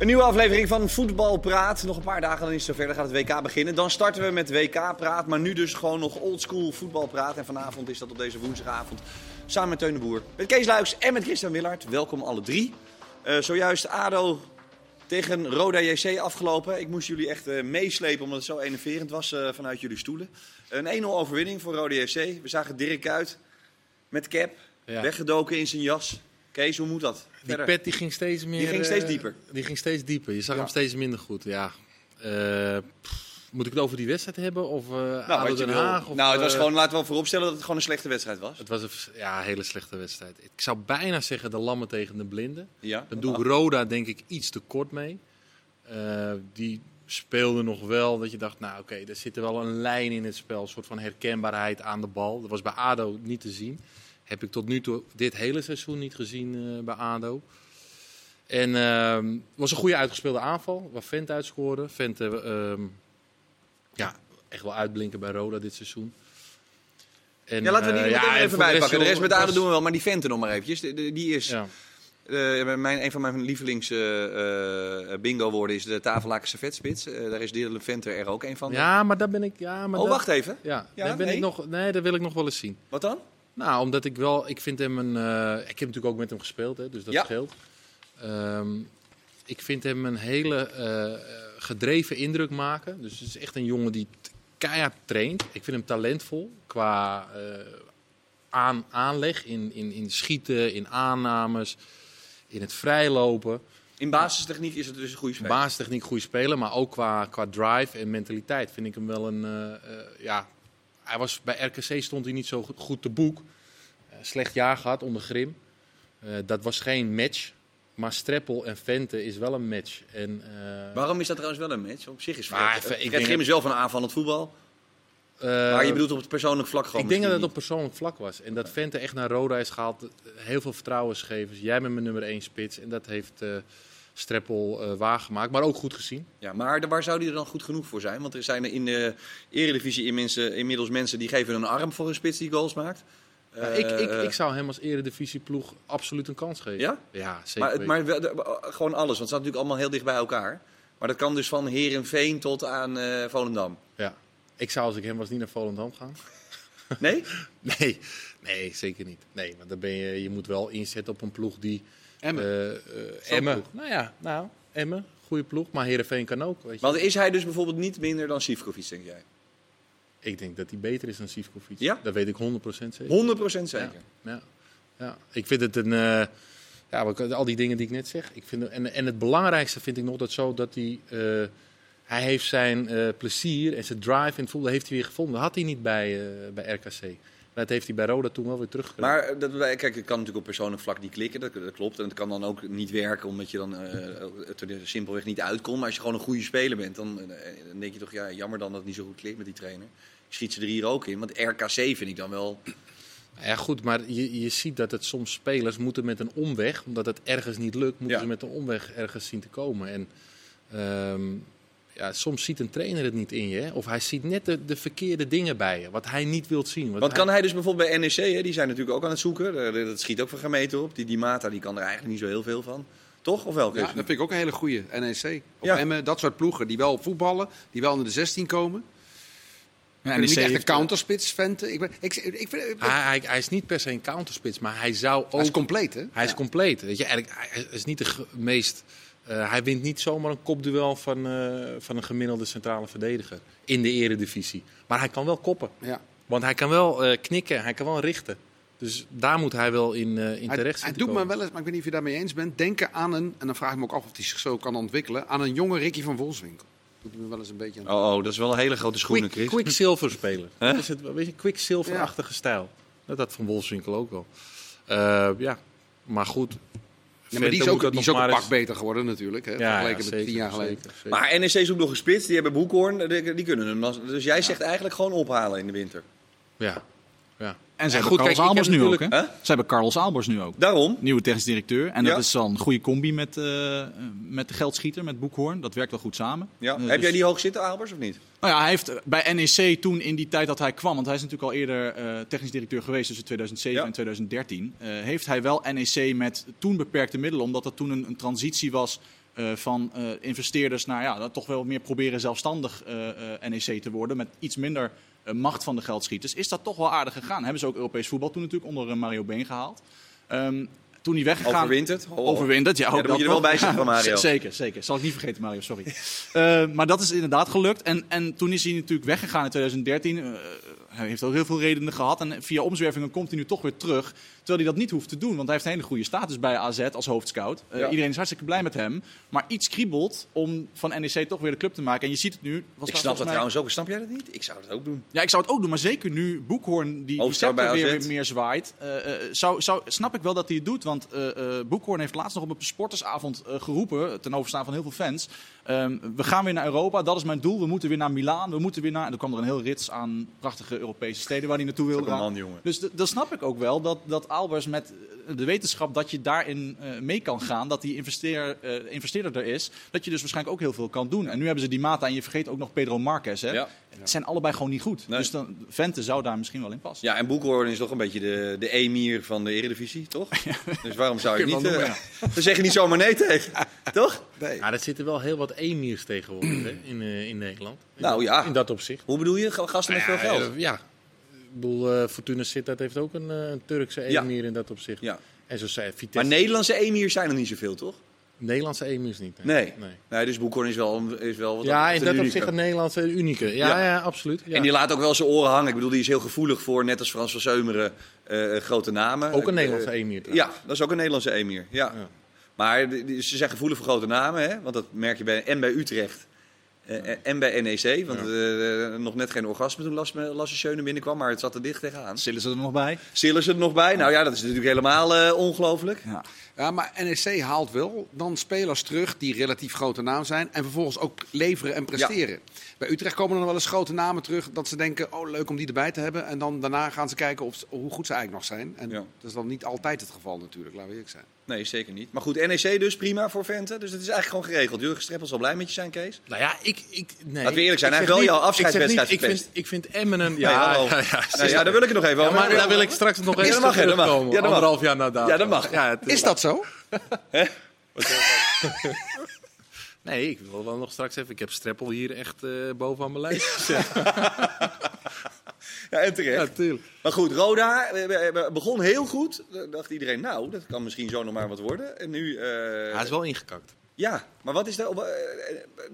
Een nieuwe aflevering van Voetbal Praat. Nog een paar dagen dan is het zover. Dan gaat het WK beginnen. Dan starten we met WK Praat. Maar nu dus gewoon nog oldschool voetbal praat. En vanavond is dat op deze woensdagavond. Samen met Teun de Boer. Met Kees Luiks en met Christian Willard. Welkom alle drie. Uh, zojuist ADO tegen Roda JC afgelopen. Ik moest jullie echt uh, meeslepen omdat het zo enerverend was uh, vanuit jullie stoelen. Een 1-0 overwinning voor Roda JC. We zagen Dirk uit met cap. Ja. Weggedoken in zijn jas. Kees, hoe moet dat? Die pet die ging steeds meer. Die ging steeds dieper. Uh, die ging steeds dieper. Je zag ja. hem steeds minder goed. Ja. Uh, pff, moet ik het over die wedstrijd hebben? Of uh, nou, ADO Den Haag? Of, nou, het was gewoon, laten we vooropstellen dat het gewoon een slechte wedstrijd was. Het was een ja, hele slechte wedstrijd. Ik zou bijna zeggen de lammen tegen de blinden. Ja, Dan doe ik Roda denk ik iets te kort mee. die speelde nog wel dat je dacht, nou oké, okay, er zit wel een lijn in het spel. Een soort van herkenbaarheid aan de bal. Dat was bij ADO niet te zien. Heb ik tot nu toe dit hele seizoen niet gezien uh, bij ADO. En uh, het was een goede uitgespeelde aanval, waar Vent uitscoorde. Vent uh, ja, echt wel uitblinken bij Roda dit seizoen. En, ja, laten we die uh, ja, even bijpakken. De rest met ADO doen we wel, maar die Vente nog maar eventjes. Die, die is... Ja. Uh, mijn, een van mijn lievelings uh, bingo woorden is de tafellaken servetspits. Daar is Dylan Venter er ook een van. Ja, maar daar ben ik. Ja, maar oh, dat, wacht even. Ja, ja daar ben nee? ik nog. Nee, dat wil ik nog wel eens zien. Wat dan? Nou, omdat ik wel, ik vind hem een. Uh, ik heb natuurlijk ook met hem gespeeld, hè, dus dat ja. scheelt. Um, ik vind hem een hele uh, gedreven indruk maken. Dus het is echt een jongen die keihard traint. Ik vind hem talentvol qua uh, aan, aanleg in, in, in schieten, in aannames, in het vrijlopen. In basistechniek is het dus een goede speler. Basistechniek goede speler, maar ook qua, qua drive en mentaliteit vind ik hem wel een. ja, hij was, bij RKC stond hij niet zo goed te boek. Uh, slecht jaar gehad onder Grim. Uh, dat was geen match. Maar Streppel en Vente is wel een match. En, uh... Waarom is dat trouwens wel een match? Op zich is Fred, Fred Grim is wel van aanvallend voetbal. maar je bedoelt op het persoonlijk vlak gewoon Ik denk dat het op persoonlijk vlak was. En dat Vente echt naar Roda is gehaald. Heel veel vertrouwensgevers. Jij bent mijn nummer 1 spits. En dat heeft... Streppel uh, waargemaakt, maar ook goed gezien. Ja, maar waar zou die er dan goed genoeg voor zijn? Want er zijn er in de Eredivisie in mensen, inmiddels mensen die geven een arm voor een spits die goals maakt. Ja, uh, ik, ik, ik zou hem als Eredivisie-ploeg absoluut een kans geven. Ja? Ja, zeker. Maar, maar gewoon alles, want het staat natuurlijk allemaal heel dicht bij elkaar. Maar dat kan dus van Herenveen tot aan uh, Volendam. Ja, ik zou als ik hem was niet naar Volendam gaan. Nee? nee, nee, zeker niet. Nee, maar dan ben je, je moet wel inzetten op een ploeg die Emmen. Uh, uh, Emmen. Nou ja, nou, Emmen. Goede ploeg. Maar Heerenveen kan ook. Weet je. Want is hij dus bijvoorbeeld niet minder dan Sivkovic, denk jij? Ik denk dat hij beter is dan Sivkovic. Ja? Dat weet ik 100% zeker. 100% zeker? Ja. ja. ja. Ik vind het een... Uh, ja, al die dingen die ik net zeg. Ik vind, en, en het belangrijkste vind ik nog dat zo dat hij... Uh, hij heeft zijn uh, plezier en zijn drive in het voetbal heeft hij weer gevonden. Dat had hij niet bij, bij RKC. Dat heeft hij bij Roda toen wel weer terug. Maar dat, kijk, het kan natuurlijk op persoonlijk vlak niet klikken, dat, dat, klopt. En het kan dan ook niet werken omdat je dan uh, het er simpelweg niet uitkomt. Maar als je gewoon een goede speler bent, dan, dan, denk je toch, ja, jammer dan dat het niet zo goed klikt met die trainer. Ik schiet ze er hier ook in, want RKC vind ik dan wel... Ja goed, maar je, je ziet dat het soms spelers moeten met een omweg, omdat het ergens niet lukt, moeten ja. ze met een omweg ergens zien te komen. En um, ja, soms ziet een trainer het niet in je. Of hij ziet net de, de verkeerde dingen bij je. Wat hij niet wilt zien. Wat, wat kan hij dus bijvoorbeeld bij NEC, hè, die zijn natuurlijk ook aan het zoeken. Dat schiet ook van gemeten op. Die, die Mata die kan er eigenlijk niet zo heel veel van. Toch? Of wel? Ja, dat vind ik ook een hele goede NEC. Of ja. Emmen, dat soort ploegen die wel voetballen. Die wel naar de 16 komen. Ja, en niet echt een counterspits, Vente. Ik ben, ik, ik, ik, hij, hij, hij, is niet per se een counterspits, maar hij zou ook... Hij is compleet, hè? Hij is compleet. Weet je, eigenlijk, hij is niet de meest uh, hij wint niet zomaar een kopduel van, uh, van een gemiddelde centrale verdediger in de eredivisie. Maar hij kan wel koppen. Ja. Want hij kan wel uh, knikken, hij kan wel richten. Dus daar moet hij wel in, in hij, terecht Hij doet komen. me wel eens, maar ik weet niet of je daarmee eens bent, denken aan een, en dan vraag ik me ook af of hij zich zo kan ontwikkelen, aan een jonge Ricky van Volswinkel. Doet me wel eens een beetje aan oh, oh, dat is wel een hele grote schoenen, Quick, Chris. Quicksilver speler. Huh? Dat is het, een beetje Quicksilver-achtige ja. stijl. Dat had van Wolfswinkel ook wel. ja, maar goed, ja, maar die is ook, die is ook een pak beter geworden natuurlijk. Hè, ja, vergeleken ja, met tien jaar geleden. Zeker, zeker. Maar NEC zoekt nog een spits. Die hebben Boekhoorn. Die, die kunnen hem. Dus jij zegt eigenlijk gewoon ophalen in de winter. Ja. ja. En ze hebben Carlos Albers nu ook. Hè? Ze hebben Carlos Albers nu ook. Daarom. Nieuwe technisch directeur. En dat is dan een goede combi met, uh, met de geldschieter, met Boekhoorn. Dat werkt wel goed samen. Ja. Uh, Heb dus... jij die hoog zitten, Albers, of niet? Nou ja, hij heeft bij NEC toen in die tijd dat hij kwam, want hij is natuurlijk al eerder uh, technisch directeur geweest tussen 2007 ja. en 2013, heeft hij wel NEC met toen beperkte middelen, omdat dat toen een, een transitie was van investeerders naar ja, toch wel meer proberen zelfstandig NEC te worden. Met iets minder macht van de geldschieters. Is dat toch wel aardig gegaan? Hebben ze ook Europees voetbal toen natuurlijk onder Mario Been gehaald. Um, toen hij weggegaan... Overwinterd? Oh. Overwinterd, ja. Ook ja, dat moet je er wel bij van Mario. zeker, zeker. Zal ik niet vergeten, Mario, sorry. uh, maar dat is inderdaad gelukt. En, en toen is hij natuurlijk weggegaan in 2013. Uh, hij heeft ook heel veel redenen gehad. En via omzwervingen komt hij nu toch weer terug. Terwijl hij dat niet hoeft te doen, want hij heeft een hele goede status bij AZ als hoofdscout. Uh, Iedereen is hartstikke blij met hem. Maar iets kriebelt om van NEC toch weer de club te maken. En je ziet het nu. Was ik snap dat trouwens ook. Snap jij dat niet? Ik zou het ook doen. Ja, ik zou het ook doen. Maar zeker nu Boekhoorn die, die weer, weer meer zwaait. Uh, zou, zou, snap ik wel dat hij het doet. Want Boekhoorn heeft laatst nog op een sportersavond geroepen. Ten overstaan van heel veel fans. Um, we gaan weer naar Europa. Dat is mijn doel. We moeten weer naar Milaan. We moeten weer naar... En er kwam er een heel rits aan prachtige Europese steden waar hij naartoe wil gaan. Man, jongen. Dus dan snap ik ook wel dat, dat Albers met de wetenschap dat je daarin uh, mee kan gaan, dat die investeer, uh, investeerder er is, dat je dus waarschijnlijk ook heel veel kan doen. En nu hebben ze die mata en je vergeet ook nog Pedro Marquez. Hè? Ja. Het zijn allebei gewoon niet goed. Dus dan, Vente zou daar misschien wel in passen. Ja, en Boekhoorn is toch een beetje de, de emir van de Eredivisie, toch? Dus waarom zou je niet... Uh, dan zeg je niet zomaar nee tegen, toch? Nee. Ja, er zitten wel heel wat emirs tegenwoordig hè, in, in Nederland. In nou ja. In dat opzicht. Hoe bedoel je? Gasten met veel geld? ja, bedoel, uh, Fortuna Sittard heeft ook een, uh, een Turkse emir in dat opzicht. Ja. En zo zei Vitesse. Maar Nederlandse emirs zijn er niet zoveel, toch? Nederlandse emirs niet. Nee. Nee. nee. nee dus Boekhoorn is wel, is wel wat Ja, in dat opzicht een Nederlandse unieke. Ja, ja. ja absoluut. Ja. En die laat ook wel zijn oren hangen. Ik bedoel, die is heel gevoelig voor, net als Frans van Zeumeren, uh, grote namen. Ook een Nederlandse emir. Ja, dat is ook een Nederlandse emir. Ja. Maar ze zijn gevoelig voor grote namen, hè? want dat merk je bij, en bij Utrecht. Uh, en bij NEC, want uh, nog net geen orgasme toen Lasse Schöne binnenkwam, maar het zat er dicht tegenaan. Zullen ze er nog bij? Zullen ze er nog bij? Nou ja, dat is natuurlijk helemaal uh, ongelooflijk. Ja. ja, maar NEC haalt wel dan spelers terug die relatief grote naam zijn en vervolgens ook leveren en presteren. Ja. Bij Utrecht komen er nog wel eens grote namen terug dat ze denken, oh leuk om die erbij te hebben. En dan daarna gaan ze kijken of, hoe goed ze eigenlijk nog zijn. En ja. dat is dan niet altijd het geval natuurlijk, laten we eerlijk zijn. Nee, zeker niet. Maar goed, NEC dus prima voor Vente. Dus het is eigenlijk gewoon geregeld. Jurgen Streppel zal blij met je zijn, Kees. Nou ja, ik... ik nee, Laten we eerlijk zijn, hij heeft wel jouw afscheidswedstrijd ik, vind, ik vind Emmen een... Ja, ja, ja, ja, ja, daar wil ik het nog even over. Maar daar wil ik straks nog even mag, terugkomen. Ja, Anderhalf jaar na. Ja, dat mag. Ja, het, is dat zo? Nee, ik wil wel nog straks even. Ik heb Streppel hier echt uh, bovenaan mijn lijst gezet. ja, en terecht. Ja, maar goed, Roda begon heel goed. Dan dacht iedereen, nou, dat kan misschien zo nog maar wat worden. En nu... Uh... Hij is wel ingekakt. Ja, maar wat is er? Uh,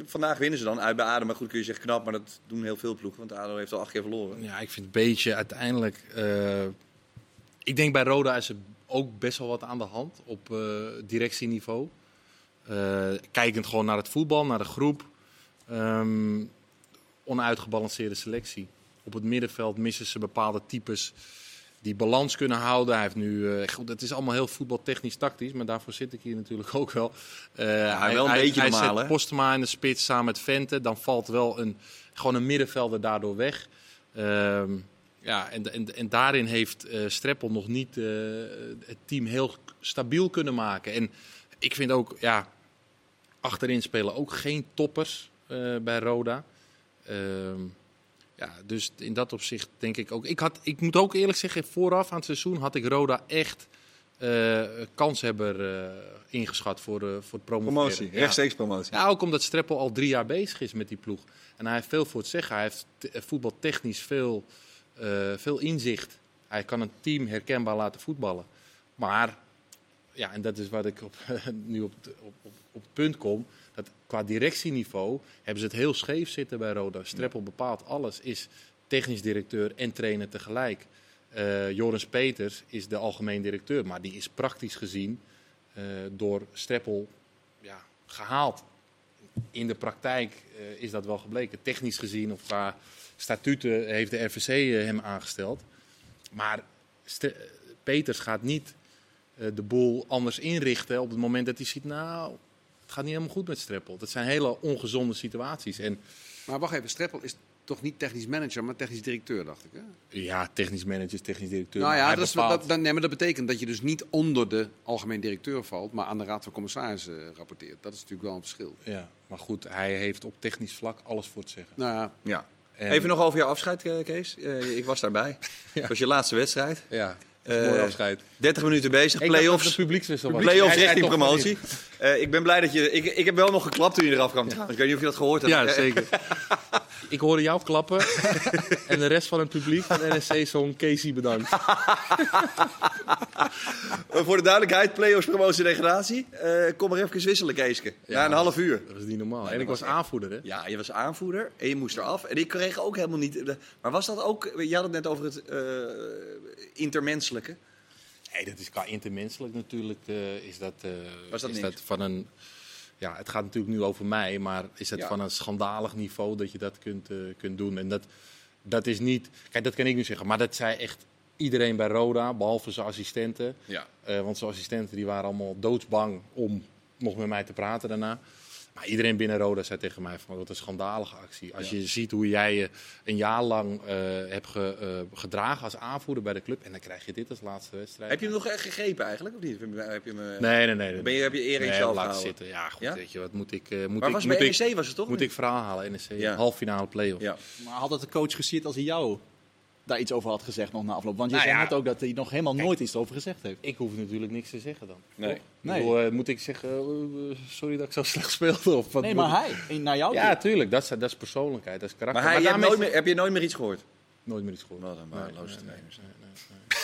vandaag winnen ze dan uit bij ADO. Maar goed, kun je zeggen knap, maar dat doen heel veel ploegen. Want ADO heeft al acht keer verloren. Ja, ik vind een beetje uiteindelijk... Uh, ik denk bij Roda is er ook best wel wat aan de hand op directieniveau. Uh, kijkend gewoon naar het voetbal, naar de groep. Um, onuitgebalanceerde selectie. Op het middenveld missen ze bepaalde types die balans kunnen houden. Hij heeft nu, uh, goed, het is allemaal heel voetbaltechnisch tactisch, maar daarvoor zit ik hier natuurlijk ook wel. Uh, ja, hij, wel een beetje hij, normaal, zet Postma in de spits samen met Vente. Dan valt wel een, gewoon een middenvelder daardoor weg. Um, ja, en, en, en, daarin heeft uh, Streppel nog niet het team heel stabiel kunnen maken. En ik vind ook, ja, Achterin spelen ook geen toppers bij Roda. Ja, dus in dat opzicht denk ik ook. Ik, had, ik moet ook eerlijk zeggen, vooraf aan het seizoen had ik Roda echt uh, kanshebber uh, ingeschat voor, uh, voor promoveren. Promotie, rechtstreeks promotie. Ja, ook omdat Streppel al drie jaar bezig is met die ploeg. En hij heeft veel voor het zeggen. Hij heeft voetbaltechnisch veel, veel inzicht. Hij kan een team herkenbaar laten voetballen. Maar ja, en dat is wat ik op, nu op, op, op, op het punt kom. Dat qua directieniveau hebben ze het heel scheef zitten bij Roda. Streppel bepaalt alles, is technisch directeur en trainer tegelijk. Uh, Joris Peters is de algemeen directeur, maar die is praktisch gezien uh, door Streppel ja, gehaald. In de praktijk uh, is dat wel gebleken. Technisch gezien of qua statuten heeft de RVC hem aangesteld. Maar Peters gaat niet eh, de boel anders inrichten op het moment dat hij ziet, nou, gaat niet helemaal goed met Streppel. Dat zijn hele ongezonde situaties. En, maar wacht even, Streppel is toch niet technisch manager, maar technisch directeur, dacht ik. Hè? Ja, technisch manager technisch directeur. Nou ja, dat, is, dat, nee, maar dat betekent dat je dus niet onder de algemeen directeur valt, maar aan de raad van commissarissen rapporteert. Dat is natuurlijk wel een verschil. Ja, maar goed, hij heeft op technisch vlak alles voor te zeggen. Nou ja. ja. Even nog over je afscheid, eh, Kees. Uh, ik was daarbij. Het was je laatste wedstrijd. Ja. Mooi afscheid. 30 minuten bezig, play-offs. publiekswissel. Play-offs richting promotie. Eh, ik ben blij dat je... Ik, ik heb wel nog geklapt toen je eraf kwam. Ik weet niet of je dat gehoord hebt. Ja, zeker. Ik hoorde jou klappen en de rest van het publiek van NSC zong Casey bedankt. Eh, voor de duidelijkheid, play-offs, promotie, degradatie. Eh, kom maar even wisselen, Keeske. Na een half uur. Dat was niet normaal. Nee, en ik was aanvoerder, hè? Ja, je was aanvoerder en je moest eraf. En ik kreeg ook helemaal niet... de- Maar was dat ook... Je had het net over het eh, intermenselijke. Nee, dat is qua intermenselijk natuurlijk. eh, is dat, eh, Was dat is dat van een. Ja, het gaat natuurlijk nu over mij, maar is dat Ja. van een schandalig niveau dat je dat kunt, eh, kunt doen? En dat, dat is niet. Kijk, dat kan ik nu zeggen, maar dat zei echt iedereen bij Roda, behalve zijn assistenten. Ja. Want zijn assistenten die waren allemaal doodsbang om nog met mij te praten daarna. Maar iedereen binnen Roda zei tegen mij van wat een schandalige actie. Als je ziet hoe jij je een jaar lang eh, hebt ge- eh, gedragen als aanvoerder bij de club en dan krijg je dit als laatste wedstrijd. Heb je hem nog echt gegrepen eigenlijk, of niet? Heb je hem, eh, Nee, nee, nee. nee. Ben je, heb je eer in Nee, jezelf laten zitten. Ja, goed, Ja? weet je, wat moet ik... eh, moet Maar ik, was moet bij ik, NEC was het toch? Moet ik verhaal halen, NEC, Ja. halffinale play-off. Ja. Maar had het de coach gesierd als hij jou daar iets over had gezegd nog na afloop? Want je Nou zei ja. net ook dat hij nog helemaal nooit iets over gezegd heeft. Ik hoef natuurlijk niks te zeggen dan. Nee. Toch? Nee. Ik bedoel, eh, moet ik zeggen, eh, eh, sorry dat ik zo slecht speelde? Of wat Nee, maar hij, naar jou Ja, toe. tuurlijk. Dat is, dat is persoonlijkheid, dat is karakter. Maar hij, je nooit meer, heb je nooit meer iets gehoord? nooit meer iets gehoord. Wat een waardeloze nee, nee, nee, nee.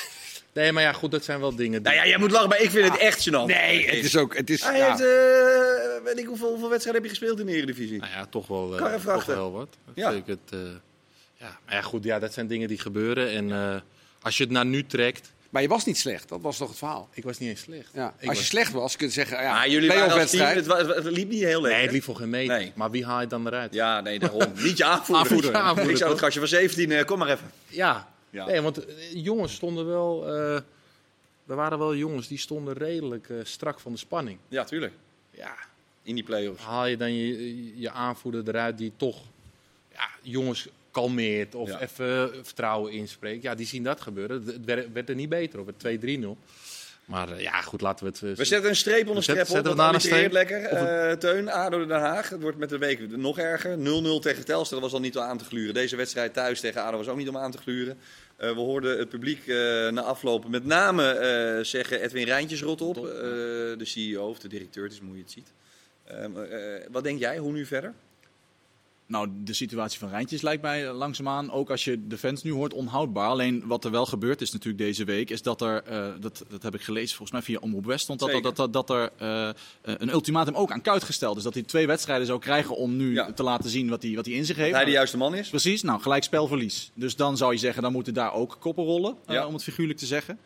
Nee, maar ja, goed, dat zijn wel dingen. die- Nou ja, jij moet lachen, maar ik vind het echt gênant. Nee, het is ook... Het is, Hij ja. heeft, eh, weet ik hoeveel, hoeveel wedstrijden heb je gespeeld in de Eredivisie? Nou ja, toch wel, eh, Karrevrachten. toch wel wat. Dat Ja. vind ik het, eh, ja. Maar ja, goed, ja, dat zijn dingen die gebeuren. En eh, als je het naar nu trekt... Maar je was niet slecht, dat was toch het verhaal? Ik was niet eens slecht. Ja. Als je was- slecht was, kun je zeggen, ja, maar jullie waren als team, playoff-wedstrijd. het, het liep niet heel lekker. Nee, het liep voor geen meter. Nee. Maar wie haal je dan eruit? Ja, nee, daarom. niet je aanvoerder. Aanvoerder. Aanvoerder, ik zou het gastje van 17, eh, kom maar even. Ja. Ja. Nee, want eh, jongens stonden wel... eh er waren wel jongens die stonden redelijk eh, strak van de spanning. Ja, tuurlijk. Ja, In die play-offs. haal je dan je, je aanvoerder eruit die toch ja, jongens kalmeert of Ja. even vertrouwen inspreekt. Ja, die zien dat gebeuren. Het werd, er niet beter op, het 2-3-0. Maar eh, ja, goed, laten we het... eh, We zetten een streep onder streep op. Dat streep? lekker. Eh, Teun, ADO Den Haag. Het wordt met de week nog erger. 0-0 tegen Telstar dat was al niet om aan te gluren. Deze wedstrijd thuis tegen ADO was ook niet om aan te gluren. We hoorden het publiek na aflopen met name zeggen Edwin Rijntjes rot op. De CEO of de directeur, het is hoe je het ziet. Ehm, eh, wat denk jij? Hoe nu verder? Nou, de situatie van Rijntjes lijkt mij langzaamaan, ook als je de fans nu hoort, onhoudbaar. Alleen wat er wel gebeurd is natuurlijk deze week, is dat er, eh, dat, dat heb ik gelezen volgens mij via Omroep West, stond dat, er- dat, dat, dat er eh, een ultimatum ook aan Kuit gesteld is. Dat hij twee wedstrijden zou krijgen om nu Ja. te laten zien wat hij, wat hij in zich heeft. Dat hij de juiste man is? Precies, nou, gelijk spelverlies. Dus dan zou je zeggen, dan moeten daar ook koppen rollen, eh, Ja. om het figuurlijk te zeggen.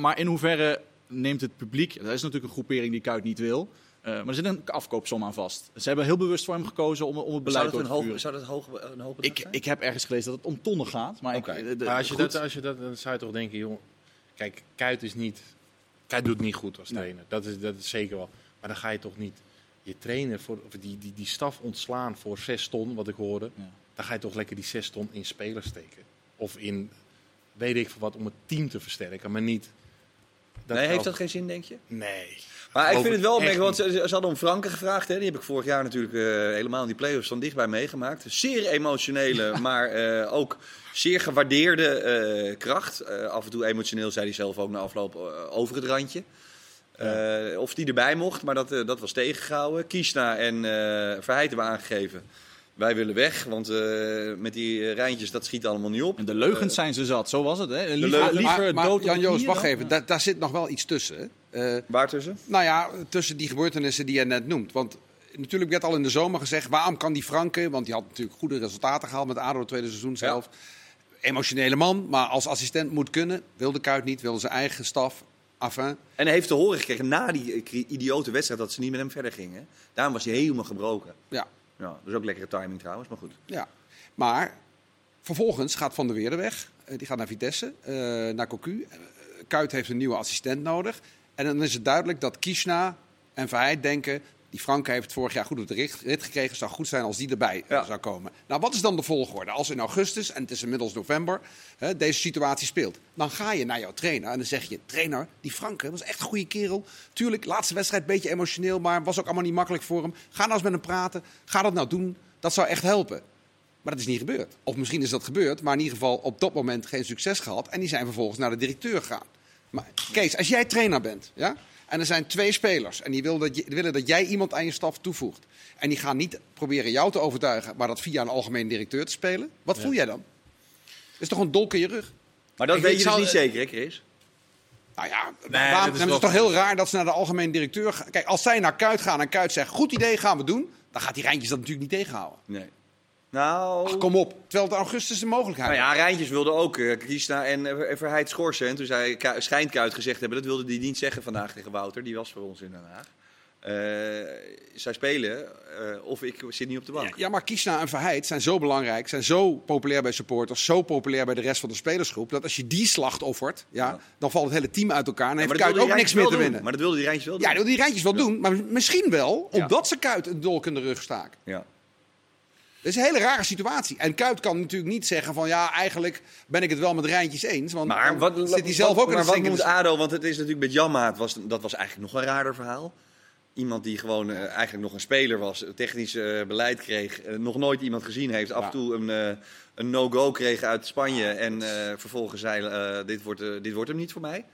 Maar in hoeverre neemt het publiek, dat is natuurlijk een groepering die Kuit niet wil, eh, maar er zit een afkoopsom aan vast. Ze hebben heel bewust voor hem gekozen om, om het Zou beleid dat door te voeren. zou dat hoog, een hoog bedrag Ik, zijn? ik heb ergens gelezen dat het om tonnen gaat. Maar Oké. ik, de- de- Maar als je, goed. dat, als je dat, dan zou je toch denken, joh, kijk, Kuit is niet, Kuit doet niet goed als Nee. trainer. Dat is, dat is zeker wel. Maar dan ga je toch niet je trainer voor, of die, die, die staf ontslaan voor zes ton, wat ik hoorde. Ja. Dan ga je toch lekker die zes ton in spelers steken. Of in, weet ik veel wat, om het team te versterken, maar niet... nee, heeft dat geen zin, denk je? Nee. Maar ik vind het wel opmerkelijk, want ze, ze hadden om Franken gevraagd. Hè. Die heb ik vorig jaar natuurlijk eh, helemaal in die play-offs van dichtbij meegemaakt. Zeer emotionele, maar eh, ook zeer gewaardeerde eh, kracht. Eh, af en toe emotioneel zei hij zelf ook na afloop over het randje. Eh, of die erbij mocht, maar dat, eh, dat was tegengehouden. Kiesna en eh Verheid hebben aangegeven. Wij willen weg, want eh, met die Rijntjes, dat schiet allemaal niet op. En de leugens zijn ze zat, zo was het. Hè? Liever, leugen- liever maar, maar dood op Jan de Joost, knieën wacht even. Daar, daar zit nog wel iets tussen. hè. Eh, Waartussen? nou ja, tussen die gebeurtenissen die je net noemt. Want natuurlijk werd al in de zomer gezegd... waarom kan die Franke, want die had natuurlijk goede resultaten gehaald... met ADO het tweede seizoen zelf. Emotionele man, maar als assistent moet kunnen. Wilde Kuit niet, wilde zijn eigen staf. Enfin, En hij heeft te horen gekregen na die eh, idiote wedstrijd dat ze niet met hem verder gingen. Daarom was hij helemaal gebroken. ja, Ja, dat is ook lekkere timing trouwens, maar goed. ja. Maar vervolgens gaat Van der Weerde weg. Eh, die gaat naar Vitesse, naar Cocu. Kuit heeft een nieuwe assistent nodig. En dan is het duidelijk dat Kishna en Verheid denken... die Franke heeft vorig jaar goed op de rit, gekregen. Zou goed zijn als die erbij eh, Ja. zou komen. Nou, wat is dan de volgorde? Als in augustus, en het is inmiddels november, hè, deze situatie speelt. Dan ga je naar jouw trainer en dan zeg je... trainer, die Franke was echt een goede kerel. Tuurlijk, laatste wedstrijd een beetje emotioneel... maar was ook allemaal niet makkelijk voor hem. Ga nou eens met hem praten. Ga dat nou doen. Dat zou echt helpen. Maar dat is niet gebeurd. Of misschien is dat gebeurd, maar in ieder geval op dat moment geen succes gehad. En die zijn vervolgens naar de directeur gegaan. Maar Kees, als jij trainer bent, ja? en er zijn twee spelers en die willen dat, je, willen dat jij iemand aan je staf toevoegt. En die gaan niet proberen jou te overtuigen, maar dat via een algemeen directeur te spelen. Wat voel jij dan? Dat is toch een dolk in je rug? Maar dat weet je dus niet zeker, hè, Chris? Nou ja, nee, waarom, het is, toch heel raar dat ze naar de algemeen directeur gaan. Kijk, als zij naar Kuit gaan en Kuit zegt, goed idee, gaan we doen. Dan gaat die Rijntjes dat natuurlijk niet tegenhouden. Nee. Nou... Ach, kom op. Terwijl het augustus de mogelijkheid Nou ja, Rijntjes wilde ook uh, Kiesna en uh, Verheid schorsen. En toen zei schijnt Kuit gezegd hebben, dat wilde hij niet zeggen vandaag tegen Wouter. Die was voor ons in Den Haag. Uh, zij spelen uh, of ik zit niet op de bank. Ja, ja, maar Kiesna en Verheid zijn zo belangrijk, zijn zo populair bij supporters, zo populair bij de rest van de spelersgroep, dat als je die slachtoffert, ja, ja. dan valt het hele team uit elkaar en heeft Kuit ook niks meer te winnen. Maar dat wilde die Rijntjes wel doen. Ja, dat wilde die Rijntjes wel doen, maar misschien wel omdat ze Kuit een dolk in de rug staken. Ja. Dat is een hele rare situatie. En Kuit kan natuurlijk niet zeggen van ja, eigenlijk ben ik het wel met Rijntjes eens. Want maar wat, zit hij zelf ook in maar wat moet ADO, want het is natuurlijk met Janmaat, was, dat was eigenlijk nog een raarder verhaal. Iemand die gewoon uh, eigenlijk nog een speler was, technisch uh, beleid kreeg, uh, nog nooit iemand gezien heeft, af en toe een, een no-go kreeg uit Spanje en vervolgens zei dit, wordt, dit wordt hem niet voor mij.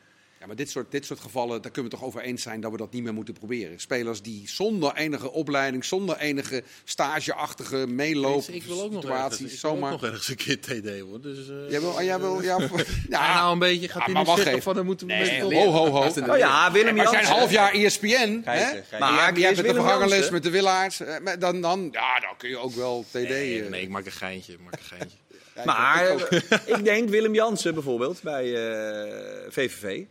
Ja, maar dit soort, dit soort gevallen, daar kunnen we toch over eens zijn dat we dat niet meer moeten proberen. Spelers die zonder enige opleiding, zonder enige stageachtige meeloop ik wil ook nog situaties, ergens, ik zomaar... nog ergens een keer TD worden. Dus, uh, jij wil, jij wil, ja, ja, nou een beetje gaat ja, hij maar zeggen van dan moeten we nee, ho, ho, ho. Oh ja, Willem maar Jansen. zijn half jaar ESPN, hè? maar je hebt met de verhangerles, met de Willaerts, dan, dan, ja, dan kun je ook wel TD... Nee, nee ik maak een geintje, ik maak een geintje. maar ik denk Willem Jansen bijvoorbeeld bij uh, VVV.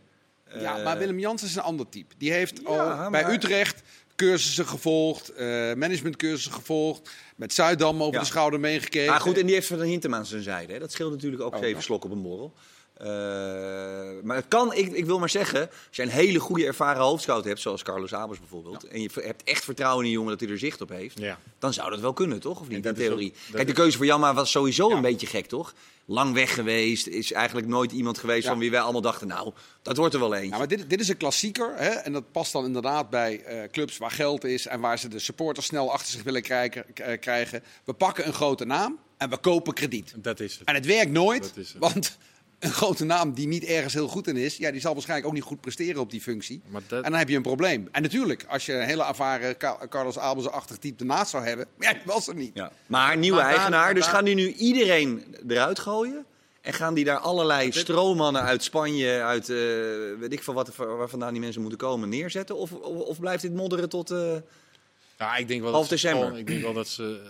Ja, maar Willem Jansen is een ander type. Die heeft ja, al bij maar... Utrecht cursussen gevolgd, uh, managementcursussen gevolgd, met Zuidam over ja. de schouder meegekeken. Maar goed, en die heeft Van Hintem aan zijn zijde. Hè. Dat scheelt natuurlijk ook oh, zeven slokken op een borrel. Uh, maar het kan, ik, ik wil maar zeggen, als je een hele goede ervaren hoofdscout hebt, zoals Carlos Abers bijvoorbeeld, ja. en je hebt echt vertrouwen in die jongen dat hij er zicht op heeft, ja. dan zou dat wel kunnen, toch? Of niet, in theorie? Ook, Kijk, de keuze voor Jamma was sowieso een beetje gek, toch? Lang weg geweest, is eigenlijk nooit iemand geweest van wie wij allemaal dachten, nou, dat wordt er wel eentje. Ja, maar dit, dit is een klassieker, hè? en dat past dan inderdaad bij uh, clubs waar geld is en waar ze de supporters snel achter zich willen krijgen. Uh, krijgen. We pakken een grote naam en we kopen krediet. Dat is het. En het werkt nooit, het. want een grote naam die niet ergens heel goed in is, ja, die zal waarschijnlijk ook niet goed presteren op die functie. Dat... En dan heb je een probleem. En natuurlijk, als je een hele ervaren Carlos Albers-achtig type ernaast zou hebben, ja, die was er niet. Ja. Maar nieuwe maar eigenaar, daar, dus gaan die nu iedereen eruit gooien? En gaan die daar allerlei stroommannen uit Spanje, uit uh, weet ik veel wat, waar vandaan die mensen moeten komen, neerzetten? Of, of, of blijft dit modderen tot uh, ja, ik denk wel half dat december? Gewoon, ik denk wel dat ze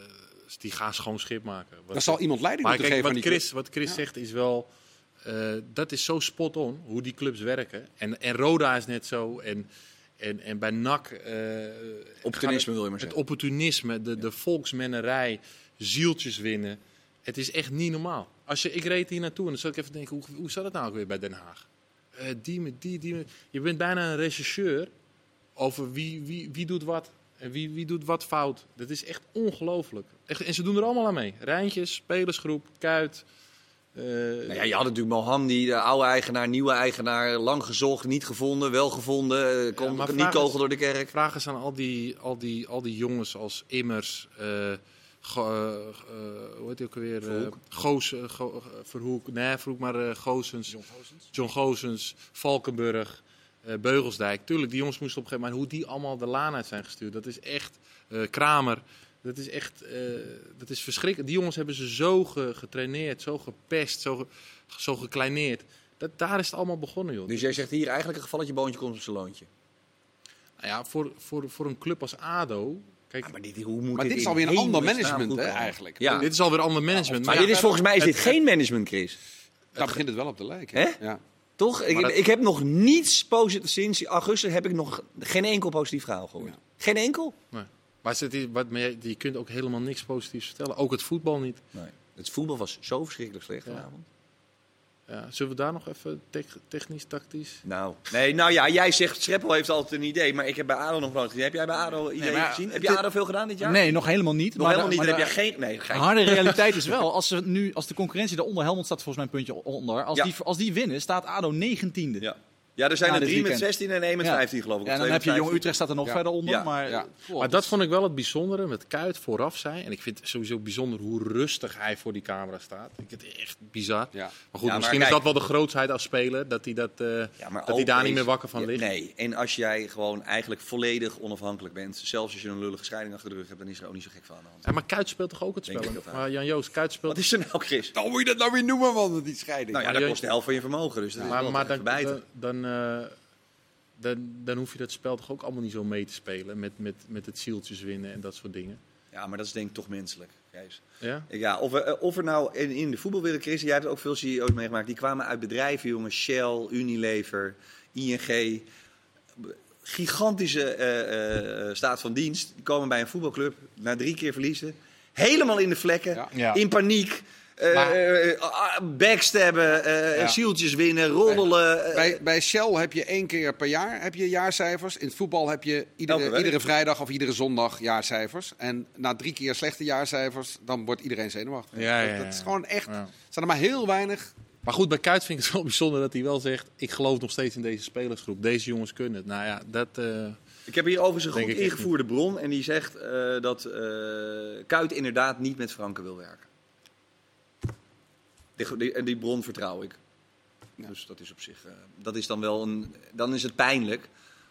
die gaan schoon schip maken. Wat Dan zal iemand leiding maar moeten kijk, geven. Wat Chris, wat Chris ja. zegt is wel, uh, dat is zo spot on hoe die clubs werken. En, en Roda is net zo. En, en, en bij NAC... Uh, opportunisme wil je Het maar zeggen. opportunisme, de, de volksmennerij, zieltjes winnen. Het is echt niet normaal. Als je, ik reed hier naartoe en dan zat ik even denken, hoe, hoe zat het nou ook weer bij Den Haag? Uh, die met die, die met, Je bent bijna een rechercheur over wie, wie, wie doet wat. En wie, wie doet wat fout. Dat is echt ongelooflijk. Echt, en ze doen er allemaal aan mee. Rijntjes, spelersgroep, Kuit... Uh, nou ja, je had natuurlijk Mohandi, de oude eigenaar, nieuwe eigenaar, lang gezocht, niet gevonden, wel gevonden, kon ja, niet kogel door de kerk. Vraag eens aan al die, al die, al die jongens als Immers, uh, Go, hoe heet hij ook alweer? Verhoek. Goos, Go, Verhoek, nee, Verhoek, maar Goosens, John Goosens, John Goosens Valkenburg, Beugelsdijk. Tuurlijk, die jongens moesten op een gegeven moment, maar hoe die allemaal de laan uit zijn gestuurd, dat is echt Kramer. Dat is echt uh, dat is verschrikkelijk. Die jongens hebben ze zo ge, getraineerd, zo gepest, zo, ge, zo gekleineerd. Dat, daar is het allemaal begonnen, joh. Dus jij zegt hier eigenlijk een gevalletje boontje komt op zijn loontje? Nou ja, voor, voor, voor een club als ADO... Kijk, ja, maar dit, hoe moet maar dit, dit is alweer een ander management, hè, eigenlijk. Ja. Dit is alweer ander management. Ja, maar, maar dit is volgens mij is dit geen management, Chris. Daar begint het wel op te lijken. Hè? Ja. Toch? Ik, dat... ik, heb nog niets positief... Sinds augustus heb ik nog geen enkel positief verhaal gehoord. Ja. Geen enkel? Nee. Maar je, je kunt ook helemaal niks positiefs vertellen. Ook het voetbal niet. Nee. Het voetbal was zo verschrikkelijk slecht ja. vanavond. Ja, zullen we daar nog even te technisch, tactisch? Nou, nee, nou ja, jij zegt Schreppel heeft altijd een idee, maar ik heb bij ADO nog nooit gezien. Heb jij bij ADO ideeën nee, gezien? Heb je ADO veel gedaan dit jaar? Nee, nog helemaal niet. Nog maar helemaal niet, maar dan heb jij geen... Nee, de harde realiteit is wel, als, ze nu, als de concurrentie daaronder, Helmond staat volgens mij een puntje onder, als, Ja. die, als die winnen, staat ADO 19e. Ja. Ja, er zijn er drie met 16 en één met 15 geloof ik. Ja, en dan heb je Jong Utrecht staat er nog verder onder. Maar, maar dat vond ik wel het bijzondere met Kuit vooraf zijn. En ik vind het sowieso bijzonder hoe rustig hij voor die camera staat. Ik vind het echt bizar. Maar goed, misschien is dat wel de grootheid als speler. Dat hij, dat, uh, dat hij daar niet meer wakker van ligt. Nee, en als jij gewoon eigenlijk volledig onafhankelijk bent. Zelfs als je een lullige scheiding achter de rug hebt, dan is er ook niet zo gek van aan de hand. Ja, maar Kuit speelt toch ook het spel? Maar Jan-Joost, Kuit speelt... Wat is er nou, Chris? Dan moet je dat nou weer noemen, man, die scheiding. Nou ja, dat kost de helft van je vermogen. Dus maar, maar dan, dan, uh, dan, dan hoef je dat spel toch ook allemaal niet zo mee te spelen. Met, met, met het zieltjes winnen en dat soort dingen. Ja, maar dat is denk ik toch menselijk. Ja? Ja, of, er, of er nou in, in de voetbalwereld, Chris, jij hebt ook veel CEO's meegemaakt. Die kwamen uit bedrijven, jongens. Shell, Unilever, ING. Gigantische uh, uh, staat van dienst. Die komen bij een voetbalclub, na drie keer verliezen. Helemaal in de vlekken, ja. in paniek. Uh, backstabben, uh, zieltjes winnen, roddelen. Bij, bij Shell heb je één keer per jaar heb je jaarcijfers. In het voetbal heb je iedere, iedere vrijdag of iedere zondag jaarcijfers. En na drie keer slechte jaarcijfers, dan wordt iedereen zenuwachtig. Ja, ja, dat, dat, is gewoon echt. Er zijn er maar heel weinig. Maar goed, bij Kuit vind ik het wel bijzonder dat hij wel zegt: Ik geloof nog steeds in deze spelersgroep. Deze jongens kunnen het. Nou ja, dat. Ik heb hier overigens een goed ingevoerde bron en die zegt dat Kuit inderdaad niet met Franken wil werken. Die, en die bron vertrouw ik. Dus dat is op zich. Uh, dat is dan wel een. Dan is het pijnlijk.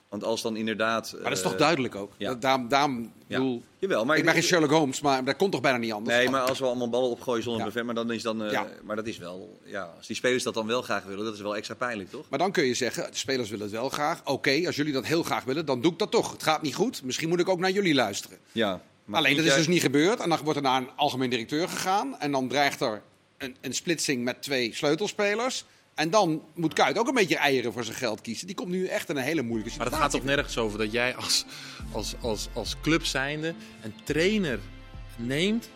Want als dan inderdaad. Maar dat is toch eh, duidelijk ook? Ja. Daarom, daarom ja. bedoel, Jawel, maar ik ben geen Sherlock Holmes, maar dat komt toch bijna niet anders? Nee, maar als we allemaal ballen opgooien zonder ja. maar dan is dan. Uh, ja. Maar dat is wel. Ja, als die spelers dat dan wel graag willen, dat is wel extra pijnlijk, toch? Maar dan kun je zeggen: de spelers willen het wel graag. Oké, als jullie dat heel graag willen, dan doe ik dat toch. Het gaat niet goed. Misschien moet ik ook naar jullie luisteren. Ja. Alleen dat is dus niet gebeurd. En dan wordt er naar een algemeen directeur gegaan. En dan dreigt er een, een splitsing met twee sleutelspelers. En dan moet Kuit ook een beetje eieren voor zijn geld kiezen. Die komt nu echt in een hele moeilijke situatie. Maar het gaat toch nergens over dat jij als, als, als, als club zijnde een trainer neemt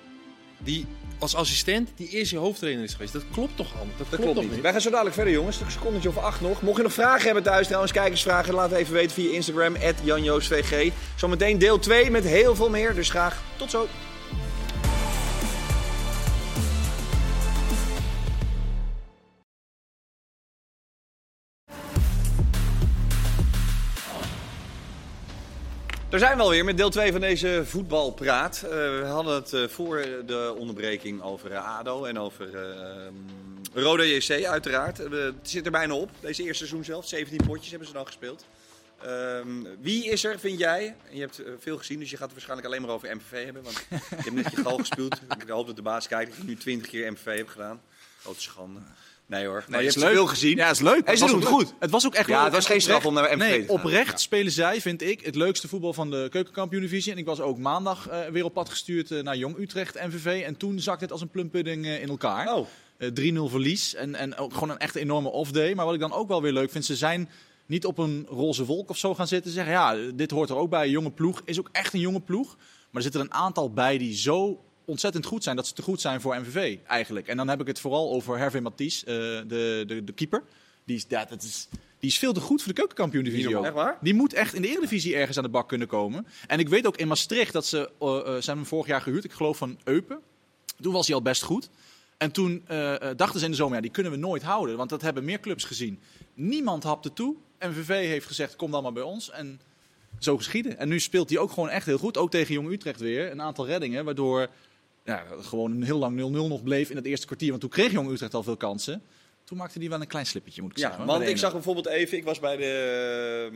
die als assistent die eerst je hoofdtrainer is geweest. Dat klopt toch allemaal? Dat, klopt, klopt niet. Wij gaan zo dadelijk verder, jongens. Een secondetje of acht nog. Mocht je nog vragen hebben thuis, trouwens, kijkersvragen, laat even weten via Instagram, @janjoosvg. Zometeen deel 2 met heel veel meer. Dus graag tot zo. Daar zijn we alweer met deel 2 van deze voetbalpraat. Uh, we hadden het uh, voor de onderbreking over uh, ADO en over Roda JC uiteraard. het zit er bijna op, deze eerste seizoen zelf. 17 potjes hebben ze dan gespeeld. Ehm, wie is er, vind jij? Je hebt veel gezien, dus je gaat het waarschijnlijk alleen maar over MVV hebben. Want je hebt net je gal gespeeld. Ik hoop dat de baas kijkt dat je nu 20 keer MVV hebt gedaan. Grote schande. Nee hoor. Nee, je hebt veel gezien. Ja, het is leuk. Hij ze doen goed. Het was ook echt Ja, het was geen straf om naar MVV nee, te gaan. oprecht spelen zij, vind ik, het leukste voetbal van de keukenkampioen-divisie. En ik was ook maandag uh, weer op pad gestuurd uh, naar Jong Utrecht, MVV. En toen zakte het als een plumpudding uh, in elkaar. Oh. 3-0 verlies en, en ook gewoon een echt enorme off-day. Maar wat ik dan ook wel weer leuk vind, ze zijn niet op een roze wolk of zo gaan zitten. Zeggen, ja, dit hoort er ook bij. Een jonge ploeg is ook echt een jonge ploeg. Maar er zitten een aantal bij die zo ontzettend goed zijn dat ze te goed zijn voor MVV eigenlijk. En dan heb ik het vooral over Hervé Mathies, uh, de, de, de keeper. Die is, ja, dat is, die is veel te goed voor de keukenkampioen-divisie. Die moet echt in de Eredivisie ergens aan de bak kunnen komen. En ik weet ook in Maastricht dat ze uh, uh, zijn hem vorig jaar gehuurd. Ik geloof van Eupen. Toen was hij al best goed. En toen dachten ze in de zomer, ja, die kunnen we nooit houden. Want dat hebben meer clubs gezien. Niemand hapte toe. MVV heeft gezegd, kom dan maar bij ons. En zo geschieden. En nu speelt hij ook gewoon echt heel goed. Ook tegen Jong Utrecht weer. Een aantal reddingen, waardoor ja, gewoon een heel lang 0-0 nog bleef in het eerste kwartier. Want toen kreeg Jong Utrecht al veel kansen. Toen maakte hij wel een klein slippertje, moet ik ja, zeggen. Want ik zag bijvoorbeeld even, ik was bij de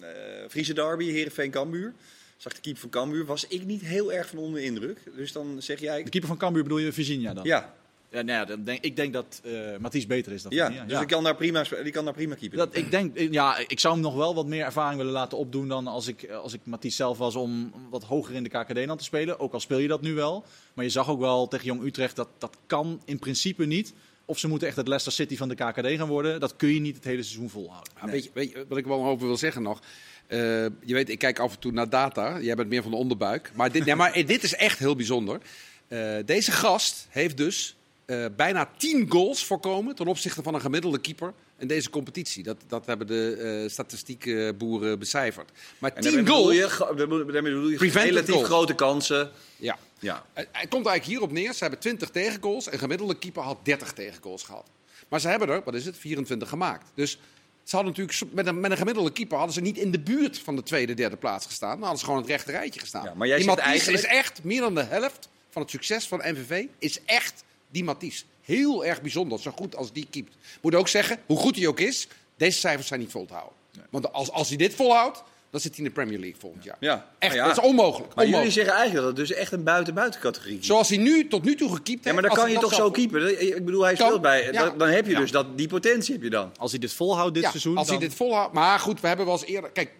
uh, Friese derby, Heerenveen Cambuur. Zag de keeper van Cambuur, was ik niet heel erg van onder de indruk. Dus dan zeg jij... De keeper van Cambuur bedoel je Virginia dan? Ja. Ja, nou ja, dan denk, ik denk dat uh, Mathies beter is dan ja, ja, dus Die, kan daar prima, die kan daar prima keeper. Dat, ik, denk, ja, ik zou hem nog wel wat meer ervaring willen laten opdoen dan als ik, als ik Mathies zelf was om wat hoger in de KKD dan te spelen. Ook al speel je dat nu wel. Maar je zag ook wel tegen Jong Utrecht dat dat kan in principe niet. Of ze moeten echt het Leicester City van de KKD gaan worden. Dat kun je niet het hele seizoen volhouden. nee. weet, je, weet je wat ik wel over wil zeggen nog? Uh, je weet, ik kijk af en toe naar data. Jij bent meer van de onderbuik. Maar dit, nee, maar dit is echt heel bijzonder. Uh, deze gast heeft dus uh, bijna 10 goals voorkomen ten opzichte van een gemiddelde keeper in deze competitie. Dat, dat hebben de uh, statistiekboeren becijferd. Maar 10 goals. Daarmee bedoel je relatief goal. grote kansen. Ja. ja. Hij komt eigenlijk hierop neer. Ze hebben 20 tegengoals. En gemiddelde keeper had 30 tegengoals gehad. Maar ze hebben er, wat is het, 24 gemaakt. Dus Ze hadden natuurlijk met een, met een gemiddelde keeper hadden ze niet in de buurt van de tweede, derde plaats gestaan. Dan hadden ze gewoon het rechte rijtje gestaan. Ja, maar jij Mathies eigenlijk- is echt meer dan de helft van het succes van MVV. Is echt die Mathies. Heel erg bijzonder, zo goed als die keept. Moet ook zeggen, hoe goed hij ook is, deze cijfers zijn niet vol te houden. Want als, als hij dit volhoudt, dan zit hij in de Premier League volgend jaar. Ja. Echt, ja. dat is onmogelijk. Maar jullie zeggen eigenlijk dat het dus echt een buiten-buiten categorie is. Zoals hij nu tot nu toe gekiept Ja, maar dan kan je toch zo. Dat- Ik bedoel, hij Kan. speelt bij. Ja. Dan, dan heb je Ja. dus dat, die potentie heb je dan. Als hij dit volhoudt dit Ja, seizoen, als hij dit volhoudt. Maar goed, we hebben wel eens eerder... Kijk,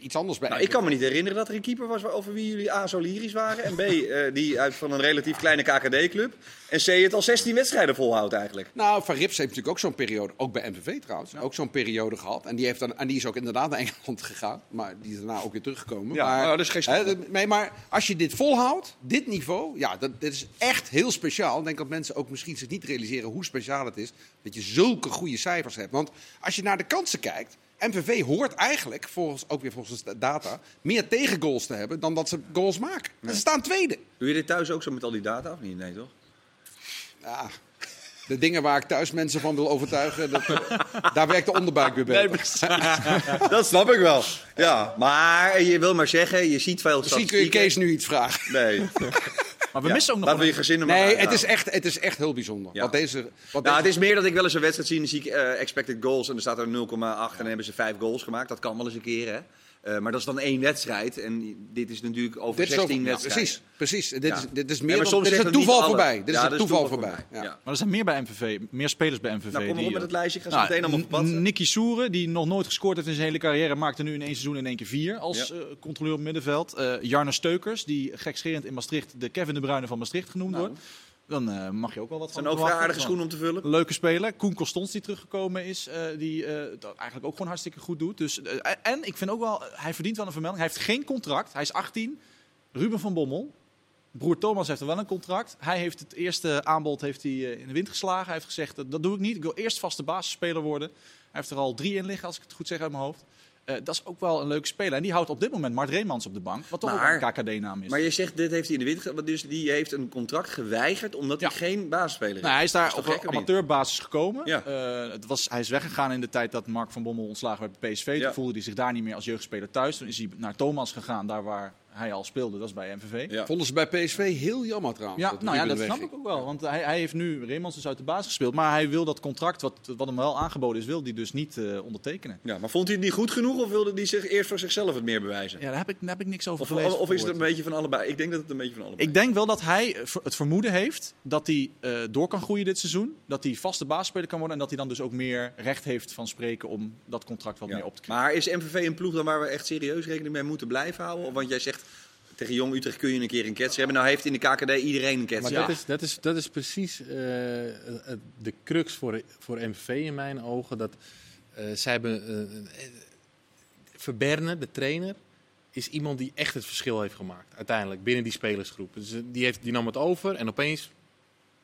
iets anders bij Nou, ik kan me niet herinneren dat er een keeper was over wie jullie A. zo lyrisch waren. En B. eh, die uit van een relatief kleine KKD-club. En C. het al 16 wedstrijden volhoudt eigenlijk. Nou, Van Rips heeft natuurlijk ook zo'n periode, ook bij MVV trouwens, ook zo'n periode gehad. En die, heeft dan, en die is ook inderdaad naar Engeland gegaan, maar die is daarna ook weer teruggekomen. Ja, maar, nou, dat is geen hè, nee, maar als je dit volhoudt, dit niveau, ja, dat, dit is echt heel speciaal. Ik denk dat mensen ook misschien zich niet realiseren hoe speciaal het is dat je zulke goede cijfers hebt. Want als je naar de kansen kijkt, MVV hoort eigenlijk, volgens, ook weer volgens de data, meer tegengoals te hebben dan dat ze goals maken. En ze staan tweede. Doe je dit thuis ook zo met al die data of niet? Nee, toch? Ja, de dingen waar ik thuis mensen van wil overtuigen, dat, daar werkt de onderbuik weer bij. dat snap ik wel. Ja, maar je wil maar zeggen, je ziet veel Misschien kun je. Kees nu iets vragen. Nee. Maar we Ja, missen ook nog Laten we wel je gezinnen maar Nee, het is, echt, het is echt heel bijzonder. Ja. Wat deze, wat Nou, het is meer dat ik wel eens een wedstrijd zie en dan zie ik eh, expected goals en er staat er 0,8 en dan hebben ze vijf goals gemaakt. Dat kan wel eens een keer, hè. Eh, maar dat is dan één wedstrijd en dit is natuurlijk over dit is 16 over- ja, wedstrijden. precies, precies. Dit, Ja. is, dit is Ja, meer maar dan, soms dit is niet toeval alle. voorbij. Dit Ja, is een toeval voorbij. Ja. Maar er zijn meer bij MVV, meer spelers bij MVV. Nou, kom maar op met eh, het lijstje. Ik ga zo nou, meteen allemaal verpassen. Nicky Soeren, die nog nooit gescoord heeft in zijn hele carrière, maakte nu in één seizoen in één keer vier als Ja. eh, controleur op middenveld. Eh Jarno Steukers, die gekscherend in Maastricht de Kevin de Bruyne van Maastricht genoemd Nou. wordt. Dan eh, mag je ook wel wat zijn van ook vrij verwachten. aardige schoenen om te vullen. Leuke speler. Koen Constans die teruggekomen is, eh, die eh, dat eigenlijk ook gewoon hartstikke goed doet. Dus, en ik vind ook wel, hij verdient wel een vermelding. Hij heeft geen contract. Hij is 18. Ruben van Bommel. Broer Thomas heeft er wel een contract. Hij heeft het eerste aanbod heeft hij, in de wind geslagen. Hij heeft gezegd, dat, dat doe ik niet. Ik wil eerst vaste basisspeler worden. Hij heeft er al drie in liggen, als ik het goed zeg uit mijn hoofd. Eh, dat is ook wel een leuke speler. En die houdt op dit moment Mart Reemans op de bank. Wat toch Maar- ook een KKD-naam is. Maar je zegt, dit heeft hij in de wind ge- Dus die heeft een contract geweigerd omdat hij geen basisspeler is. Nou, hij is daar is op gek, amateurbasis gekomen. Ja. Eh, het was, hij is weggegaan in de tijd dat Mark van Bommel ontslagen werd bij PSV. Ja. Toen voelde hij zich daar niet meer als jeugdspeler thuis. Toen is hij naar Thomas gegaan, daar waar hij al speelde. Dat is bij MVV. Ja. Vonden ze bij PSV heel jammer trouwens. Ja, dat nou ja, dat snap ik ook wel. Want hij, hij heeft nu Reemans dus uit de basis gespeeld. Maar hij wil dat contract, wat, wat hem wel aangeboden is, wil hij dus niet eh, ondertekenen. Ja, maar vond hij het niet goed genoeg of wilde hij zich eerst voor zichzelf het meer bewijzen? Ja, daar heb ik, daar heb ik niks over Of, gelezen. of, of is het een beetje van allebei? Ik denk dat het een beetje van allebei Ik denk wel dat hij het vermoeden heeft dat hij eh, door kan groeien dit seizoen. Dat hij vaste basisspeler kan worden. En dat hij dan dus ook meer recht heeft van spreken om dat contract wat Ja. meer op te krijgen. Maar is MVV een ploeg dan waar we echt serieus rekening mee moeten blijven houden? Of Want jij zegt, tegen Jong Utrecht kun je een keer een ketser hebben. Nou heeft in de KKD iedereen een ketser. Maar Ja. dat, is, dat, is, dat is precies eh, de crux voor, voor MVV in mijn ogen. Dat, eh, zij hebben, eh, eh, Verberne, de trainer, is iemand die echt het verschil heeft gemaakt. Uiteindelijk, binnen die spelersgroep. Dus, die, heeft, die nam het over en opeens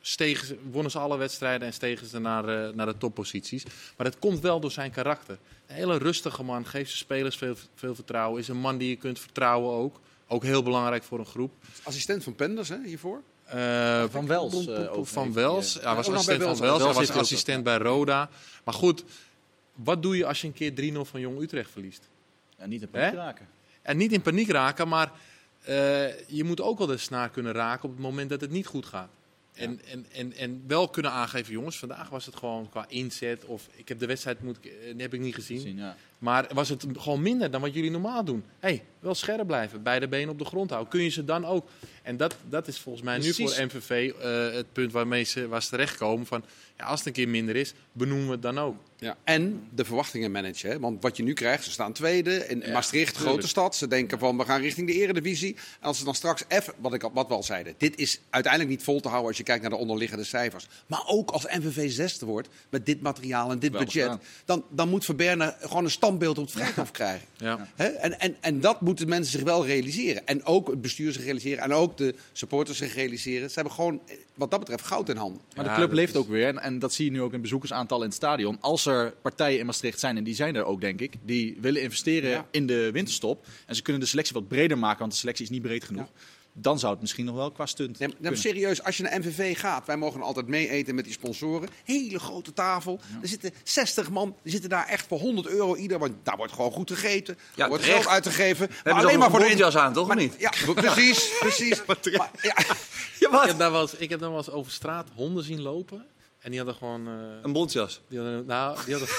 stegen ze, wonnen ze alle wedstrijden en stegen ze naar, naar de topposities. Maar dat komt wel door zijn karakter. Een hele rustige man, geeft zijn spelers veel, veel vertrouwen. Is een man die je kunt vertrouwen ook. Ook heel belangrijk voor een groep. Assistent van Penders hè, hiervoor. Eh, Van Wels, eh, van heeft Wels. hij, Hij was assistent van Wels. Hij was assistent bij Roda. Maar goed, wat doe je als je een keer 3-0 van Jong Utrecht verliest? En niet in Hè? paniek raken. En niet in paniek raken, maar eh, je moet ook wel de snaar kunnen raken op het moment dat het niet goed gaat. En, en, en, en wel kunnen aangeven, jongens, vandaag was het gewoon qua inzet. Of ik heb de wedstrijd moet, eh, heb ik niet gezien. Zien, ja. Maar was het gewoon minder dan wat jullie normaal doen? hey, wel scherp blijven, beide benen op de grond houden. Kun je ze dan ook? En dat, dat is volgens mij Precies. nu voor MVV eh, het punt waarmee ze, waar ze terechtkomen. Van, ja, als het een keer minder is, benoemen we het dan ook. Ja. En de verwachtingen managen. Hè? Want wat je nu krijgt, ze staan tweede. In Ja, Maastricht, grote stad. Ze denken van, we gaan richting de eredivisie. En als ze dan straks even, wat, ik, wat we al zeiden. Dit is uiteindelijk niet vol te houden als je kijkt naar de onderliggende cijfers. Maar ook als MVV zesde wordt, met dit materiaal en dit Wel budget. Dan, dan moet Verberne gewoon een standbeeld op het vrijhof krijgen. Ja. Hè? En, en, en dat moeten mensen zich wel realiseren. En ook het bestuur zich realiseren. En ook de supporters zich realiseren. Ze hebben gewoon, eh, wat dat betreft, goud in handen. Maar Ja, de club leeft is- ook weer. En, en dat zie je nu ook in bezoekersaantal in het stadion. Als er partijen in Maastricht zijn, en die zijn er ook, denk ik, die willen investeren Ja. in de winterstop. En ze kunnen de selectie wat breder maken, want de selectie is niet breed genoeg. Dan zou het misschien nog wel qua stunt nee, nee, serieus, als je naar MVV gaat, wij mogen altijd mee eten met die sponsoren. Hele grote tafel. Er zitten 60 man, die zitten daar echt voor 100 euro ieder. Want daar wordt gewoon goed gegeten. Ja, er wordt geld uitgegeven. Maar alleen maar voor de jas aan, toch? Maar, niet? Ja, precies, precies. maar, ja. Ik, heb daar wel eens, ik heb dan wel eens over straat honden zien lopen. En die hadden gewoon... Uh, een bontjas? Die hadden, nou, die hadden...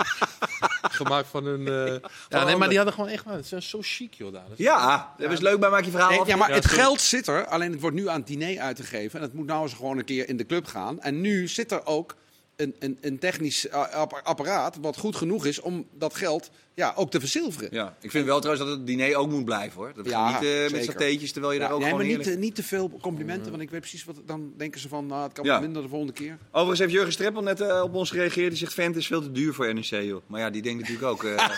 gemaakt van hun... Uh, ja, nee, maar die hadden gewoon echt... Het is zo chic, joh, daar. ja, dat is leuk bij Maak je Verhaal nee, Ja, maar het geld zit er. Alleen het wordt nu aan het diner uitgegeven. En het moet nou eens gewoon een keer in de club gaan. En nu zit er ook een, een, een technisch eh, apparaat wat goed genoeg is om dat geld ja, ook te verzilveren. Ja, ik vind wel trouwens dat het diner ook moet blijven hoor. Dat ja, niet uh, met satéetjes terwijl je daar ook nee, gewoon maar niet, niet te veel complimenten, want ik weet precies wat dan denken ze van, nou, het kan ja. minder de volgende keer. Overigens heeft Jurgen Streppel net uh, op ons gereageerd. Die zegt Vent is veel te duur voor NEC joh. Maar ja, die denkt natuurlijk ook. Uh...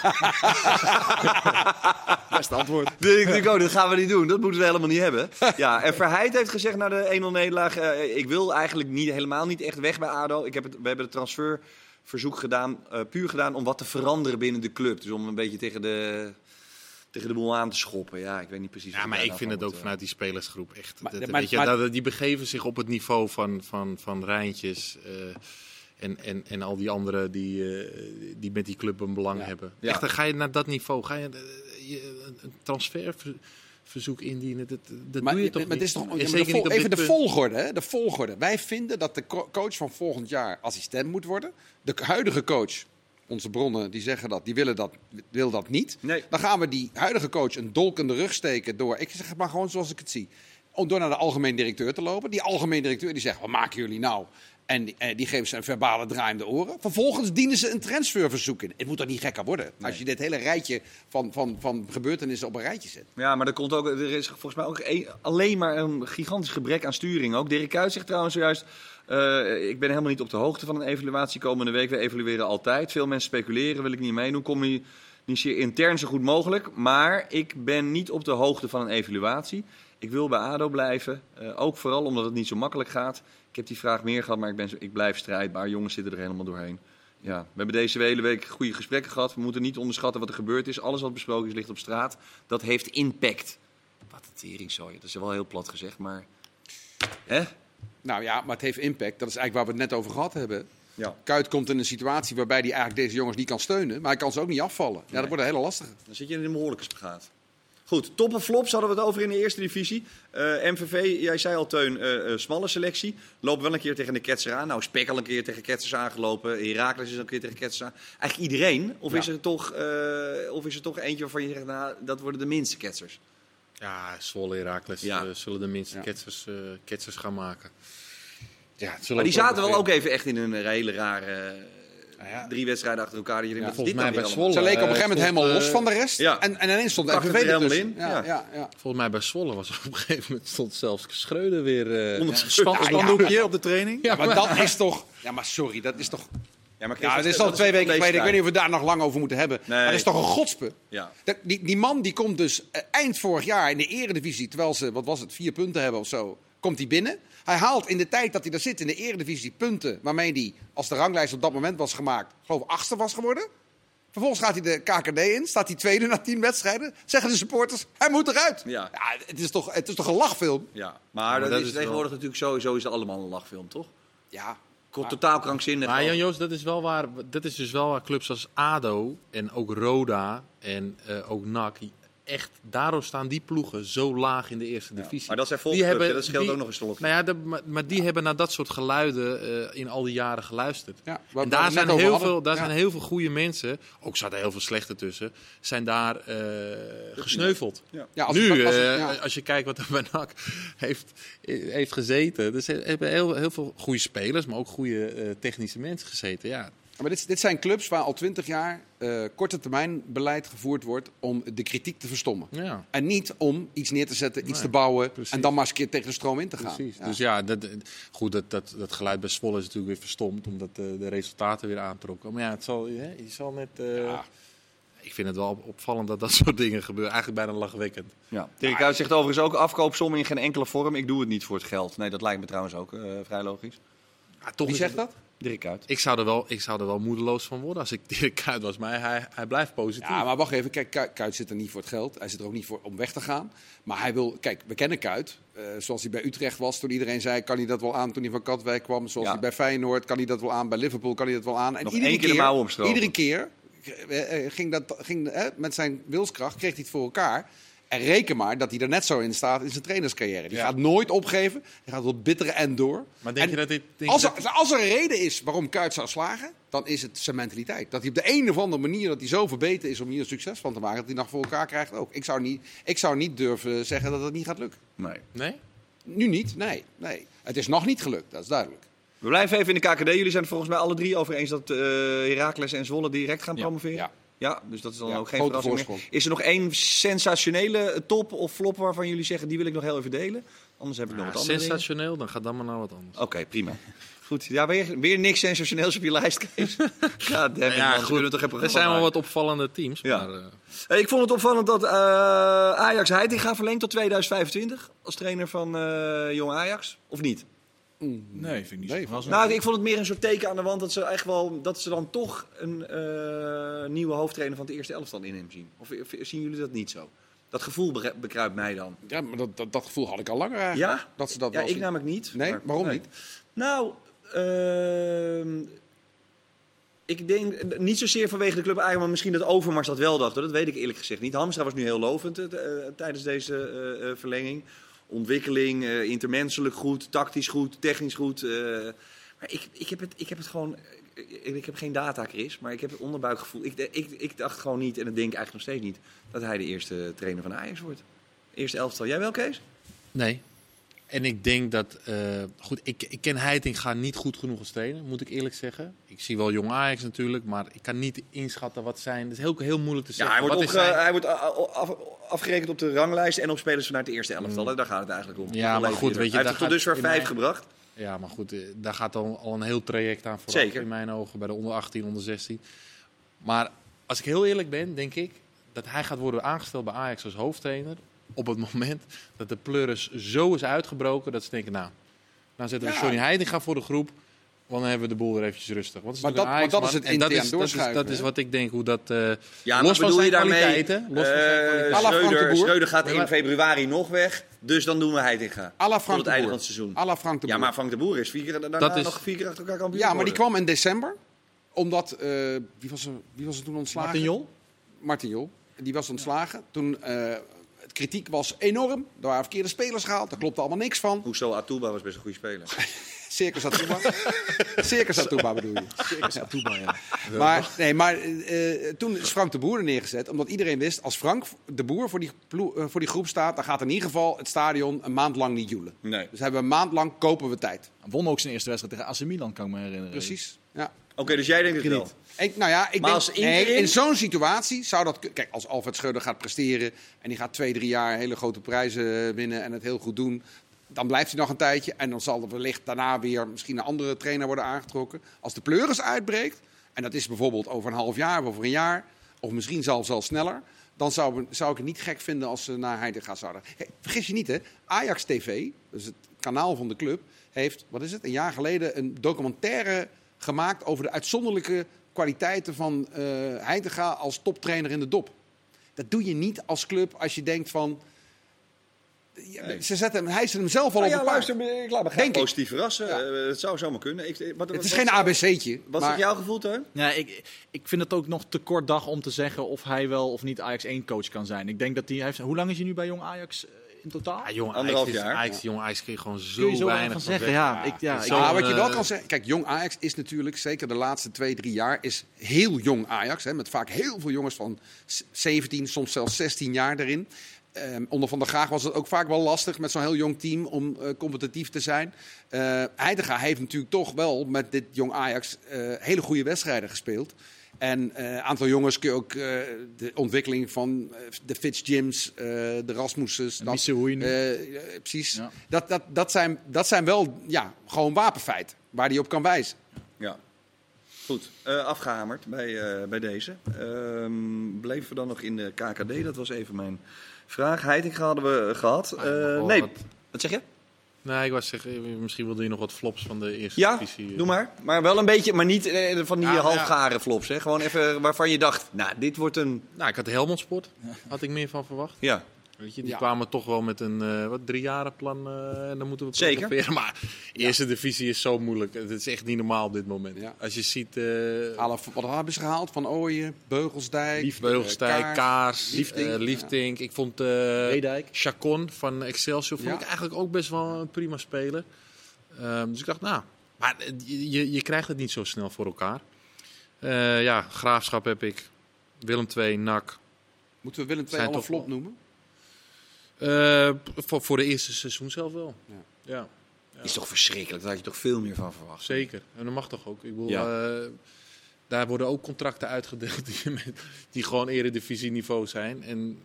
Best antwoord. Die denkt natuurlijk ook, dat gaan we niet doen. Dat moeten we helemaal niet hebben. Ja, en Verheid heeft gezegd na de 1-0 nederlaag, ik wil eigenlijk niet, helemaal niet echt weg bij ADO. Ik heb het, we hebben de transfer verzoek gedaan, uh, puur gedaan om wat te veranderen binnen de club. Dus om een beetje tegen de, tegen de boel aan te schoppen. Ja, ik weet niet precies. Ja, maar ik vind het ook vanuit die spelersgroep echt. Maar, dat, weet je, dat, die begeven zich op het niveau van, van, van Rijntjes. Uh, en, en, en al die anderen die, uh, die met die club een belang hebben. Ja. Echt, dan ga je naar dat niveau. Ga je, je een transfer verzoek indienen. Dat, dat maar, doe je toch maar, Is toch, de even de volgorde, hè? de volgorde. Wij vinden dat de coach van volgend jaar assistent moet worden. De huidige coach, onze bronnen, die zeggen dat, die willen dat, wil dat niet. Nee. Dan gaan we die huidige coach een dolk in de rug steken door, ik zeg maar gewoon zoals ik het zie, om door naar de algemeen directeur te lopen. Die algemeen directeur die zegt, wat maken jullie nou? En eh, die geven ze een verbale draaiende oren. Vervolgens dienen ze een transferverzoek in. Het moet toch niet gekker worden als je dit hele rijtje van, van, van gebeurtenissen op een rijtje zet. Ja, maar er, komt ook, er is volgens mij ook alleen maar een gigantisch gebrek aan sturing. Ook Dirk Kuyt zegt trouwens zojuist... Uh, ik ben helemaal niet op de hoogte van een evaluatie komende week. We evalueren altijd. Veel mensen speculeren, wil ik niet meedoen. Communiceer intern zo goed mogelijk. Maar ik ben niet op de hoogte van een evaluatie. Ik wil bij ADO blijven. Uh, ook vooral omdat het niet zo makkelijk gaat. Ik heb die vraag meer gehad, maar ik, ben, ik blijf strijdbaar. Jongens zitten er helemaal doorheen. Ja, we hebben deze hele week goede gesprekken gehad. We moeten niet onderschatten wat er gebeurd is. Alles wat besproken is, ligt op straat. Dat heeft impact. Wat een teringzooi. Dat is wel heel plat gezegd, maar... Hè? Nou ja, maar het heeft impact. Dat is eigenlijk waar we het net over gehad hebben. Ja. Kuit komt in een situatie waarbij hij eigenlijk deze jongens niet kan steunen. Maar hij kan ze ook niet afvallen. Ja, dat wordt een hele lastige. Dan zit je in een behoorlijke spagaat. Goed, top of flops hadden we het over in de eerste divisie. Uh, eh, MVV, jij zei al Teun, uh, smalle selectie. Lopen wel een keer tegen de Ketsers aan. Nou, Spek al een keer tegen Ketsers aangelopen. Herakles is al een keer tegen Ketsers aan. Eigenlijk iedereen? Of, is er toch, of is er toch eentje waarvan je zegt, nou, dat worden de minste Ketsers? Ja, Zwolle Herakles ja. zullen de minste ja. ketsers, ketsers gaan maken. Ja, maar die zaten wel ook even echt in een hele rare nou ja. Drie wedstrijden achter elkaar. Die ja, volgens mij bij Zwolle. Ze leken op een gegeven moment helemaal los van de rest. Ja. En, en ineens stond er helemaal in. Ja, ja. Ja, Volgens mij bij Zwolle was op een gegeven moment stond zelfs Schreuder weer uh, onder het spandoekje op de training. Ja, maar dat is toch... Ja, maar sorry, dat is toch... Ja, maar ja, het is al twee weken geleden. Ik weet niet of we daar nog lang over moeten hebben. Nee. Maar dat is toch een godspe? Ja. die, die man die komt dus eh, eind vorig jaar in de eredivisie... terwijl ze, wat was het, vier punten hebben of zo... komt hij binnen. Hij haalt in de tijd dat hij er zit in de Eredivisie punten waarmee hij, als de ranglijst op dat moment was gemaakt, geloof ik achtste was geworden. Vervolgens gaat hij de KKD in, staat hij tweede na tien wedstrijden. Zeggen de supporters, hij moet eruit. Ja. ja het, is toch, het is toch een lachfilm? Ja, maar, dat, is tegenwoordig natuurlijk sowieso is allemaal een lachfilm, toch? Ja. Totaal krankzinnig. Maar Jan Joost, dat is wel waar. Dat is dus wel waar clubs als ADO en ook Roda en uh, ook NAC echt, daardoor staan die ploegen zo laag in de eerste divisie. maar dat zijn volksclubs, dat scheelt ook nog eens Nou ja, de, maar, die hebben naar dat soort geluiden uh, in al die jaren geluisterd. Ja, en daar, zijn heel, veel, daar zijn heel veel goede mensen, ook zaten heel veel slechte tussen, zijn daar uh, gesneuveld. Ja. nu, uh, als je kijkt wat er bij NAC heeft, heeft gezeten, er hebben heel, heel veel goede spelers, maar ook goede technische mensen gezeten. Ja, maar dit, dit, zijn clubs waar al twintig jaar uh, korte termijn beleid gevoerd wordt om de kritiek te verstommen. Ja. En niet om iets neer te zetten, iets te bouwen en dan maar eens een keer tegen de stroom in te gaan. Precies. Dus ja, dat, goed, dat, dat, dat geluid bij Zwolle is natuurlijk weer verstomd, omdat de, de resultaten weer aantrokken. Maar ja, het zal, je zal net... Uh, ik vind het wel opvallend dat dat soort dingen gebeuren. Eigenlijk bijna lachwekkend. Ja. Dirk Kuyt zegt overigens ook afkoopsom in geen enkele vorm. Ik doe het niet voor het geld. Nee, dat lijkt me trouwens ook uh, vrij logisch. Ja, toch Wie zegt dat? Dirk Kuyt. Ik zou, er wel, ik zou er wel moedeloos van worden als ik Dirk Kuyt was. Maar hij, hij blijft positief. Ja, maar wacht even. Kijk, Kuyt zit er niet voor het geld. Hij zit er ook niet voor om weg te gaan. Maar hij wil... Kijk, we kennen Kuyt. Uh, zoals hij bij Utrecht was. Toen iedereen zei, kan hij dat wel aan toen hij van Katwijk kwam. Zoals ja. hij bij Feyenoord, kan hij dat wel aan. Bij Liverpool kan hij dat wel aan. En Nog iedere keer, keer Iedere keer ging dat, ging, met zijn wilskracht kreeg hij het voor elkaar. En reken maar dat hij er net zo in staat in zijn trainerscarrière. Die gaat nooit opgeven. Hij gaat tot bittere end door. Maar denk je dat dit, denk als, er, dat... als er een reden is waarom Kuit zou slagen, dan is het zijn mentaliteit. Dat hij op de een of andere manier dat hij zo verbeterd is om hier een succes van te maken, dat hij nog voor elkaar krijgt ook. Ik zou niet, ik zou niet durven zeggen dat het niet gaat lukken. Nee. Nee? Nu niet, nee, nee. Het is nog niet gelukt, dat is duidelijk. We blijven even in de KKD. Jullie zijn het volgens mij alle drie over eens dat uh, Heracles en Zwolle direct gaan promoveren. Ja. Ja, dus dat is dan ook geen verrassing meer. Is er nog één sensationele top of flop waarvan jullie zeggen, die wil ik nog heel even delen? Anders heb ik nog wat anders. Sensationeel, dan gaat dan maar naar wat anders. Oké, prima. Goed, ja, weer, weer niks sensationeels op je lijst, Kees. ja, damn ja, man, goed. Toch er zijn wel wat opvallende teams. Ja. Maar, uh... Ik vond het opvallend dat uh, Ajax Heitinga verlengt tot 2025 als trainer van uh, Jong Ajax, of niet? Mm. Nee, vind ik niet. Nee, zo. Nou, ik vond het meer een soort teken aan de wand dat ze echt wel dat ze dan toch een uh, nieuwe hoofdtrainer van het eerste elftal in hem zien. Of, of, zien jullie dat niet zo? Dat gevoel bekruipt mij dan. Ja, maar dat, dat, dat gevoel had ik al langer eigenlijk. Ja? Dat ze dat ja, ik zien. namelijk niet. Nee, maar, waarom nee. niet? Nou, uh, ik denk niet zozeer vanwege de club eigenlijk, maar misschien dat Overmars dat wel dacht. Dat weet ik eerlijk gezegd niet. Hamstra was nu heel lovend uh, tijdens deze uh, verlenging ontwikkeling, uh, intermenselijk goed, tactisch goed, technisch goed. Uh, maar ik, ik, heb het, ik heb het gewoon. Ik, ik, heb geen data, Chris, maar ik heb het onderbuikgevoel. Ik, ik, ik dacht gewoon niet, en dat denk ik eigenlijk nog steeds niet, dat hij de eerste trainer van Ajax wordt. Eerste elftal. Jij wel, Kees? Nee. En ik denk dat, uh, goed, ik, ik ken Heitinga niet goed genoeg als trainer, moet ik eerlijk zeggen. Ik zie wel jong Ajax natuurlijk, maar ik kan niet inschatten wat zijn. Het is heel, heel moeilijk te zeggen. Ja, hij wordt, opge, hij wordt af, afgerekend op de ranglijst en op spelers vanuit de eerste elftal. Mm. Daar gaat het eigenlijk om. Ja, maar goed, weet je, hij heeft tot dusver vijf gebracht. Ja, maar goed, daar gaat al, al een heel traject aan vooraf Zeker. in mijn ogen bij de onder 18, onder 16. Maar als ik heel eerlijk ben, denk ik dat hij gaat worden aangesteld bij Ajax als hoofdtrainer op het moment dat de pleuris zo is uitgebroken dat ze denken, nou, nou zetten we ja. Johnny Heidinga voor de groep. Want dan hebben we de boel weer eventjes rustig. Want maar, dat, maar dat is het en dat is, dat is, dat is wat ik denk hoe dat... Uh, ja, los van zijn kwaliteiten. Los uh, van zijn Schreuder, Schreuder gaat in februari nog weg. Dus dan doen we Heidinga. Alla Frank Tot het einde van het seizoen. Alla Frank de Boer. Ja, maar Frank de Boer is vier keer, daarna dat is, nog vier keer achter elkaar kampioen Ja, maar die kwam in december. Omdat... Uh, wie, was er, wie was er toen ontslagen? Martin Jol. Martin Jol. Die was ontslagen. Toen kritiek was enorm. Er waren verkeerde spelers gehaald. Daar klopte allemaal niks van. Hoezo? Atuba was best een goede speler. Circus Atuba. Circus Atuba bedoel je? Circus Atuba, ja. Maar, nee, maar uh, toen is Frank de Boer er neergezet. Omdat iedereen wist, als Frank de Boer voor die, uh, voor die groep staat... dan gaat in ieder geval het stadion een maand lang niet joelen. Nee. Dus hebben we een maand lang kopen we tijd. Won ook zijn eerste wedstrijd tegen AC Milan, kan ik me herinneren. Precies, ja. Oké, okay, dus jij denkt het wel? Ik, nou ja, ik denk, nee, in zo'n situatie zou dat... Kijk, als Alfred Schreuder gaat presteren... en die gaat twee, drie jaar hele grote prijzen winnen... en het heel goed doen... dan blijft hij nog een tijdje. En dan zal er wellicht daarna weer misschien een andere trainer worden aangetrokken. Als de pleuris uitbreekt... en dat is bijvoorbeeld over een half jaar of over een jaar... of misschien zelfs al sneller... dan zou, zou ik het niet gek vinden als ze naar Heidegger zouden. Hey, vergis je niet, hè? Ajax TV, dus het kanaal van de club... heeft, wat is het, een jaar geleden een documentaire gemaakt... over de uitzonderlijke kwaliteiten van uh, Heitinga als toptrainer in de dop. Dat doe je niet als club als je denkt van... Nee. ze zetten hem, hij zet hem zelf al nou op ja, luister, ik laat me graag positief verrassen. Ja. Uh, het zou zomaar kunnen. Ik, wat, het is geen ABC'tje. Wat maar... is jouw gevoel, Teun? Ja, ik, ik vind het ook nog te kort dag om te zeggen of hij wel of niet Ajax 1 coach kan zijn. Ik denk dat hij heeft... Hoe lang is hij nu bij Jong Ajax? In totaal? Ja, jong Anderhalf Ajax jaar. Ajax, jong Ajax je gewoon zo, kun je zo weinig van zeggen. Ja, ik, ja, ik, ja, wat je wel kan zeggen. Kijk, jong Ajax is natuurlijk zeker de laatste twee, drie jaar is heel jong Ajax. Hè, met vaak heel veel jongens van 17, soms zelfs 16 jaar erin. Um, onder Van der Graag was het ook vaak wel lastig met zo'n heel jong team om uh, competitief te zijn. Uh, Heidega heeft natuurlijk toch wel met dit jong Ajax uh, hele goede wedstrijden gespeeld. En een uh, aantal jongens kun je ook uh, de ontwikkeling van uh, de Fitz Jims, de Rasmussen. precies. Ja. Dat, dat, dat, zijn, dat zijn wel ja, gewoon wapenfeiten waar hij op kan wijzen. Ja. Goed, afgehamerd bij, bij deze. Ehm, bleven we dan nog in de KKD? Dat was even mijn vraag. Heiting hadden we gehad. nee, wat... wat zeg je? Nee, ik was zeggen, misschien wilde je nog wat flops van de eerste Ja, divisie. doe maar. Maar wel een beetje, maar niet eh, van die Ja, halfgare flops. Hè? Gewoon even waarvan je dacht, nou, dit wordt een... Nou, ik had Helmond Sport. Had ik meer van verwacht. Ja, Weet je, die Ja. kwamen toch wel met een uh, wat plan uh, en dan moeten we het Zeker. proberen. Maar de eerste divisie is zo moeilijk. Het is echt niet normaal op dit moment. Ja. Als je ziet... Uh, Alle, wat hebben ze gehaald? Van Ooyen, Beugelsdijk, Lief, Beugelsdijk, Kaars, Kaars, Liefdink. Liefdink. Liefdink. Ik vond. Chacon van Excelsior vond ik eigenlijk ook best wel een prima speler. Um, dus ik dacht, nou, maar je, je krijgt het niet zo snel voor elkaar. Ja, Graafschap heb ik. Willem II, NAC. Moeten we Willem II al een flop noemen? Uh, voor, voor de eerste seizoen zelf wel. Ja. ja. ja. Is toch verschrikkelijk, daar had je toch veel meer van verwacht. Zeker, en dat mag toch ook. Ik bedoel, Ja. uh, daar worden ook contracten uitgedeeld die, met, die gewoon eredivisieniveau zijn. En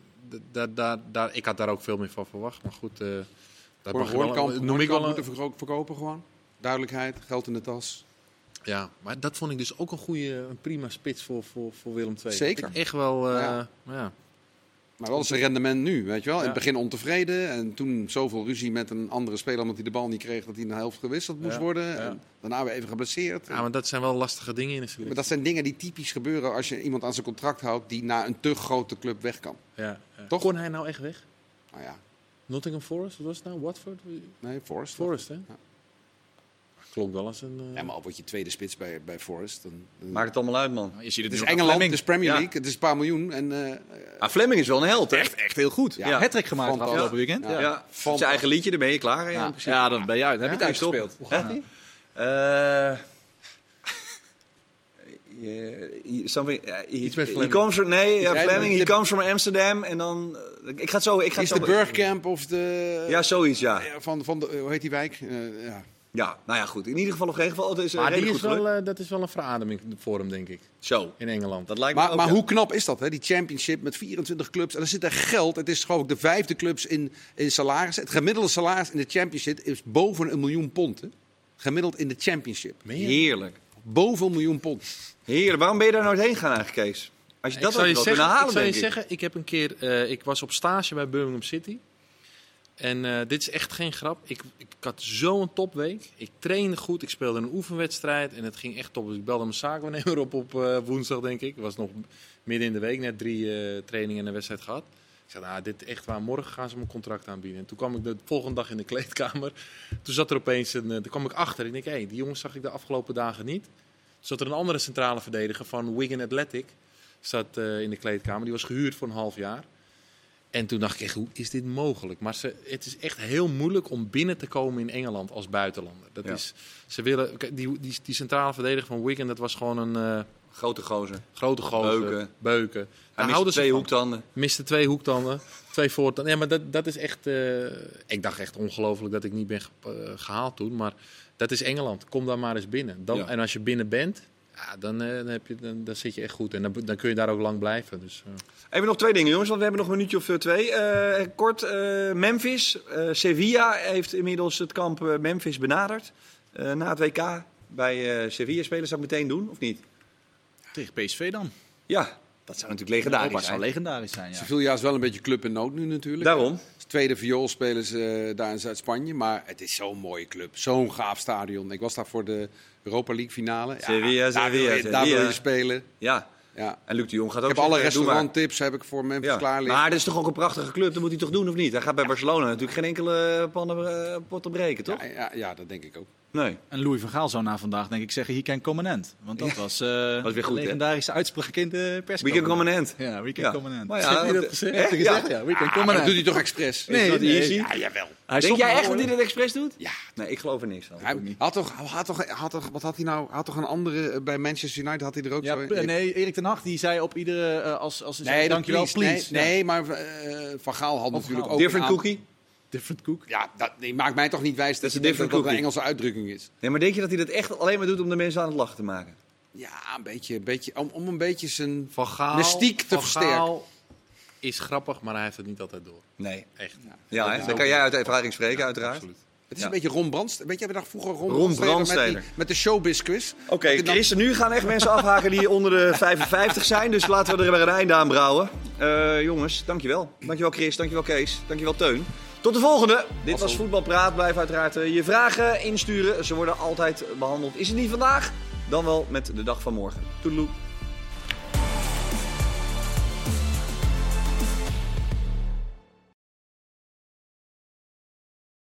daar, daar, daar, ik had daar ook veel meer van verwacht. Maar goed, uh, dat mag Hoornkamp, wel, noem ik wel moeten verko- verkopen gewoon. Duidelijkheid, geld in de tas. Ja, maar dat vond ik dus ook een goede, een prima spits voor, voor, voor Willem II. Zeker. Echt wel, uh, Ja. ja. Maar wel zijn rendement nu, weet je wel. In het begin ontevreden. En toen zoveel ruzie met een andere speler omdat hij de bal niet kreeg dat hij in de helft gewisseld moest Ja. worden. Ja. En daarna weer even geblesseerd. Ja, maar dat zijn wel lastige dingen in de Maar selectie. dat zijn dingen die typisch gebeuren als je iemand aan zijn contract houdt die naar een te grote club weg kan. Ja, ja. Toch? Kon hij nou echt weg? Nou ja, Nottingham Forest, wat was het nou? Watford? nee, Forest. Forest, hè? Klonk wel eens een... eh, Ja, maar al word je tweede spits bij, bij Forest. Dan, dan- Maakt het allemaal uit, man. Je ziet het het is Engeland, het is Premier Ja. League, het is een paar miljoen. En, eh, Ah, Fleming is wel een held, hè? Echt, echt heel goed. Ja. Ja. Hattrick gemaakt afgelopen weekend. Ja. Ja, zijn eigen liedje, daar ben je klaar. hè, in Ja, dan ben je uit. Dan heb je het uitgespeeld. Eh, yeah, something, uh, he, Iets met he Fleming. comes from, nee, ja, Fleming, he comes from Amsterdam. En dan, eh, ik ga het zo, ik ga is het de Burgcamp of de... Ja, zoiets, ja. Ja, van, van de, hoe heet die wijk? Eh, ja. Ja, nou ja, goed. In ieder geval of geen geval, het is eh, maar die is goed wel, eh, dat is wel een verademing voor hem, denk ik. Zo, In Engeland. dat lijkt me Maar, ook, maar ja. hoe knap is dat, hè? die championship met 24 clubs. En er zit er geld. Het is gewoon de vijfde clubs in, in salaris. Het gemiddelde salaris in de championship is boven een miljoen pond. Hè? Gemiddeld in de championship. Heerlijk. Boven een miljoen pond. Heerlijk. Waarom ben je daar nooit heen gegaan eigenlijk, Kees? Als je dat ik zou je zeggen, kunnen halen, ik, zou je zeggen, ik heb een keer, eh, ik was op stage bij Birmingham City. En eh, dit is echt geen grap. Ik, ik had zo'n topweek. Ik trainde goed. Ik speelde een oefenwedstrijd. En het ging echt top. Dus ik belde mijn zaakwaarnemer op op eh, woensdag, denk ik. Was nog midden in de week. Net drie eh, trainingen en een wedstrijd gehad. Ik zei, nou, dit echt waar. Morgen gaan ze mijn contract aanbieden. En toen kwam ik de volgende dag in de kleedkamer. Toen zat er opeens een... Toen kwam ik achter. Ik denk, hé, hey, die jongens zag ik de afgelopen dagen niet. Toen zat er een andere centrale verdediger van Wigan Athletic. Zat in de kleedkamer. Die was gehuurd voor een half jaar. En toen dacht ik echt, hoe is dit mogelijk? Maar ze, het is echt heel moeilijk om binnen te komen in Engeland als buitenlander. Dat Ja. is, ze willen, die, die, die centrale verdediger van Wigan, dat was gewoon een eh, Grote gozer. grote gozer. Beuken. Beuken. Hij Daar miste twee van. hoektanden. Miste twee hoektanden, twee voortanden. Ja, maar dat, dat is echt... eh, ik dacht echt ongelooflijk dat ik niet ben eh, gehaald toen. Maar dat is Engeland. Kom dan maar eens binnen. Dan, Ja. En als je binnen bent, ja, dan, eh, dan, heb je, dan, dan zit je echt goed. En dan, dan kun je daar ook lang blijven. Dus, eh. Even nog twee dingen, jongens, want we hebben nog een minuutje of eh, twee. Eh, kort, eh, Memphis. Eh, Sevilla heeft inmiddels het kamp eh, Memphis benaderd. Eh, na het WK bij eh, Sevilla spelen. Zou ik meteen doen, of niet? Tegen PSV dan. Ja, dat zou natuurlijk Dat legendarisch zou zijn. legendarisch zijn, ja. Sevilla is wel een beetje club in nood nu natuurlijk. Daarom. Tweede viool spelen ze eh, daar in Zuid-Spanje. Maar het is zo'n mooie club. Zo'n gaaf stadion. Ik was daar voor de Europa League finale. Sevilla, daar wil je- Sevilla, Daar wil je spelen. Ja, Ja. en Luc de Jong gaat ook Ik heb alle restauranttips heb ik voor Memphis Ja. klaar liggen. Maar dat is toch ook een prachtige club, dat moet hij toch doen of niet? Hij gaat bij Barcelona natuurlijk geen enkele pannen, eh, potten breken, toch? Ja, ja, ja, dat denk ik ook. Nee. En Louis van Gaal zou na vandaag denk ik zeggen, he can come an end. Want dat was eh was weer goed, een hè? legendarische uitspraak in de pers. We can come an end. Ja, we can Ja. come an end. Maar ja, dat dat- gezegd? Echt? Ja. gezegd? Ja, we can Ah, come an dat doet end. hij toch expres? Nee, Is dat nee. easy? Ja, jawel. Hij Denk jij echt dat hij dat expres doet? Ja. Nee, ik geloof er niks van. Hij had toch, had toch, had toch, wat had hij nou? Had toch een andere eh, bij Manchester United? Had hij er ook Ja, zo? nee, Erik ten Hag die zei op iedere, eh, als, als ze nee, dankjewel, please. Nee, maar eh, Van Gaal had natuurlijk ook Different cookie? Different cook. Ja, dat nee, maakt mij toch niet wijs dat, denkt different dat dat een. Engelse uitdrukking is. Nee, maar denk je dat hij dat echt alleen maar doet om de mensen aan het lachen te maken? Ja, een beetje, een beetje om, om een beetje zijn Van Gaal, mystiek te Van versterken. Gaal is grappig, maar hij heeft het niet altijd door. Nee. Echt. Ja, hè? dan kan jij uit ervaring spreken, uiteraard. Absoluut. Het is Ja. een beetje Ron Brandsteder. Weet je, we dachten vroeger Ron, Ron Brandsteder met, met de showbiz quiz. Oké, Dat dan- Chris, nu gaan echt mensen afhaken die onder de 55 zijn. Dus laten we er weer een einde aan brouwen. Eh, jongens, dankjewel. Dankjewel Chris, dankjewel Kees, dankjewel Teun. Tot de volgende. Dit was Voetbalpraat. Blijf uiteraard je vragen insturen. Ze worden altijd behandeld. Is het niet vandaag? Dan wel met de dag van morgen. Toedeloe.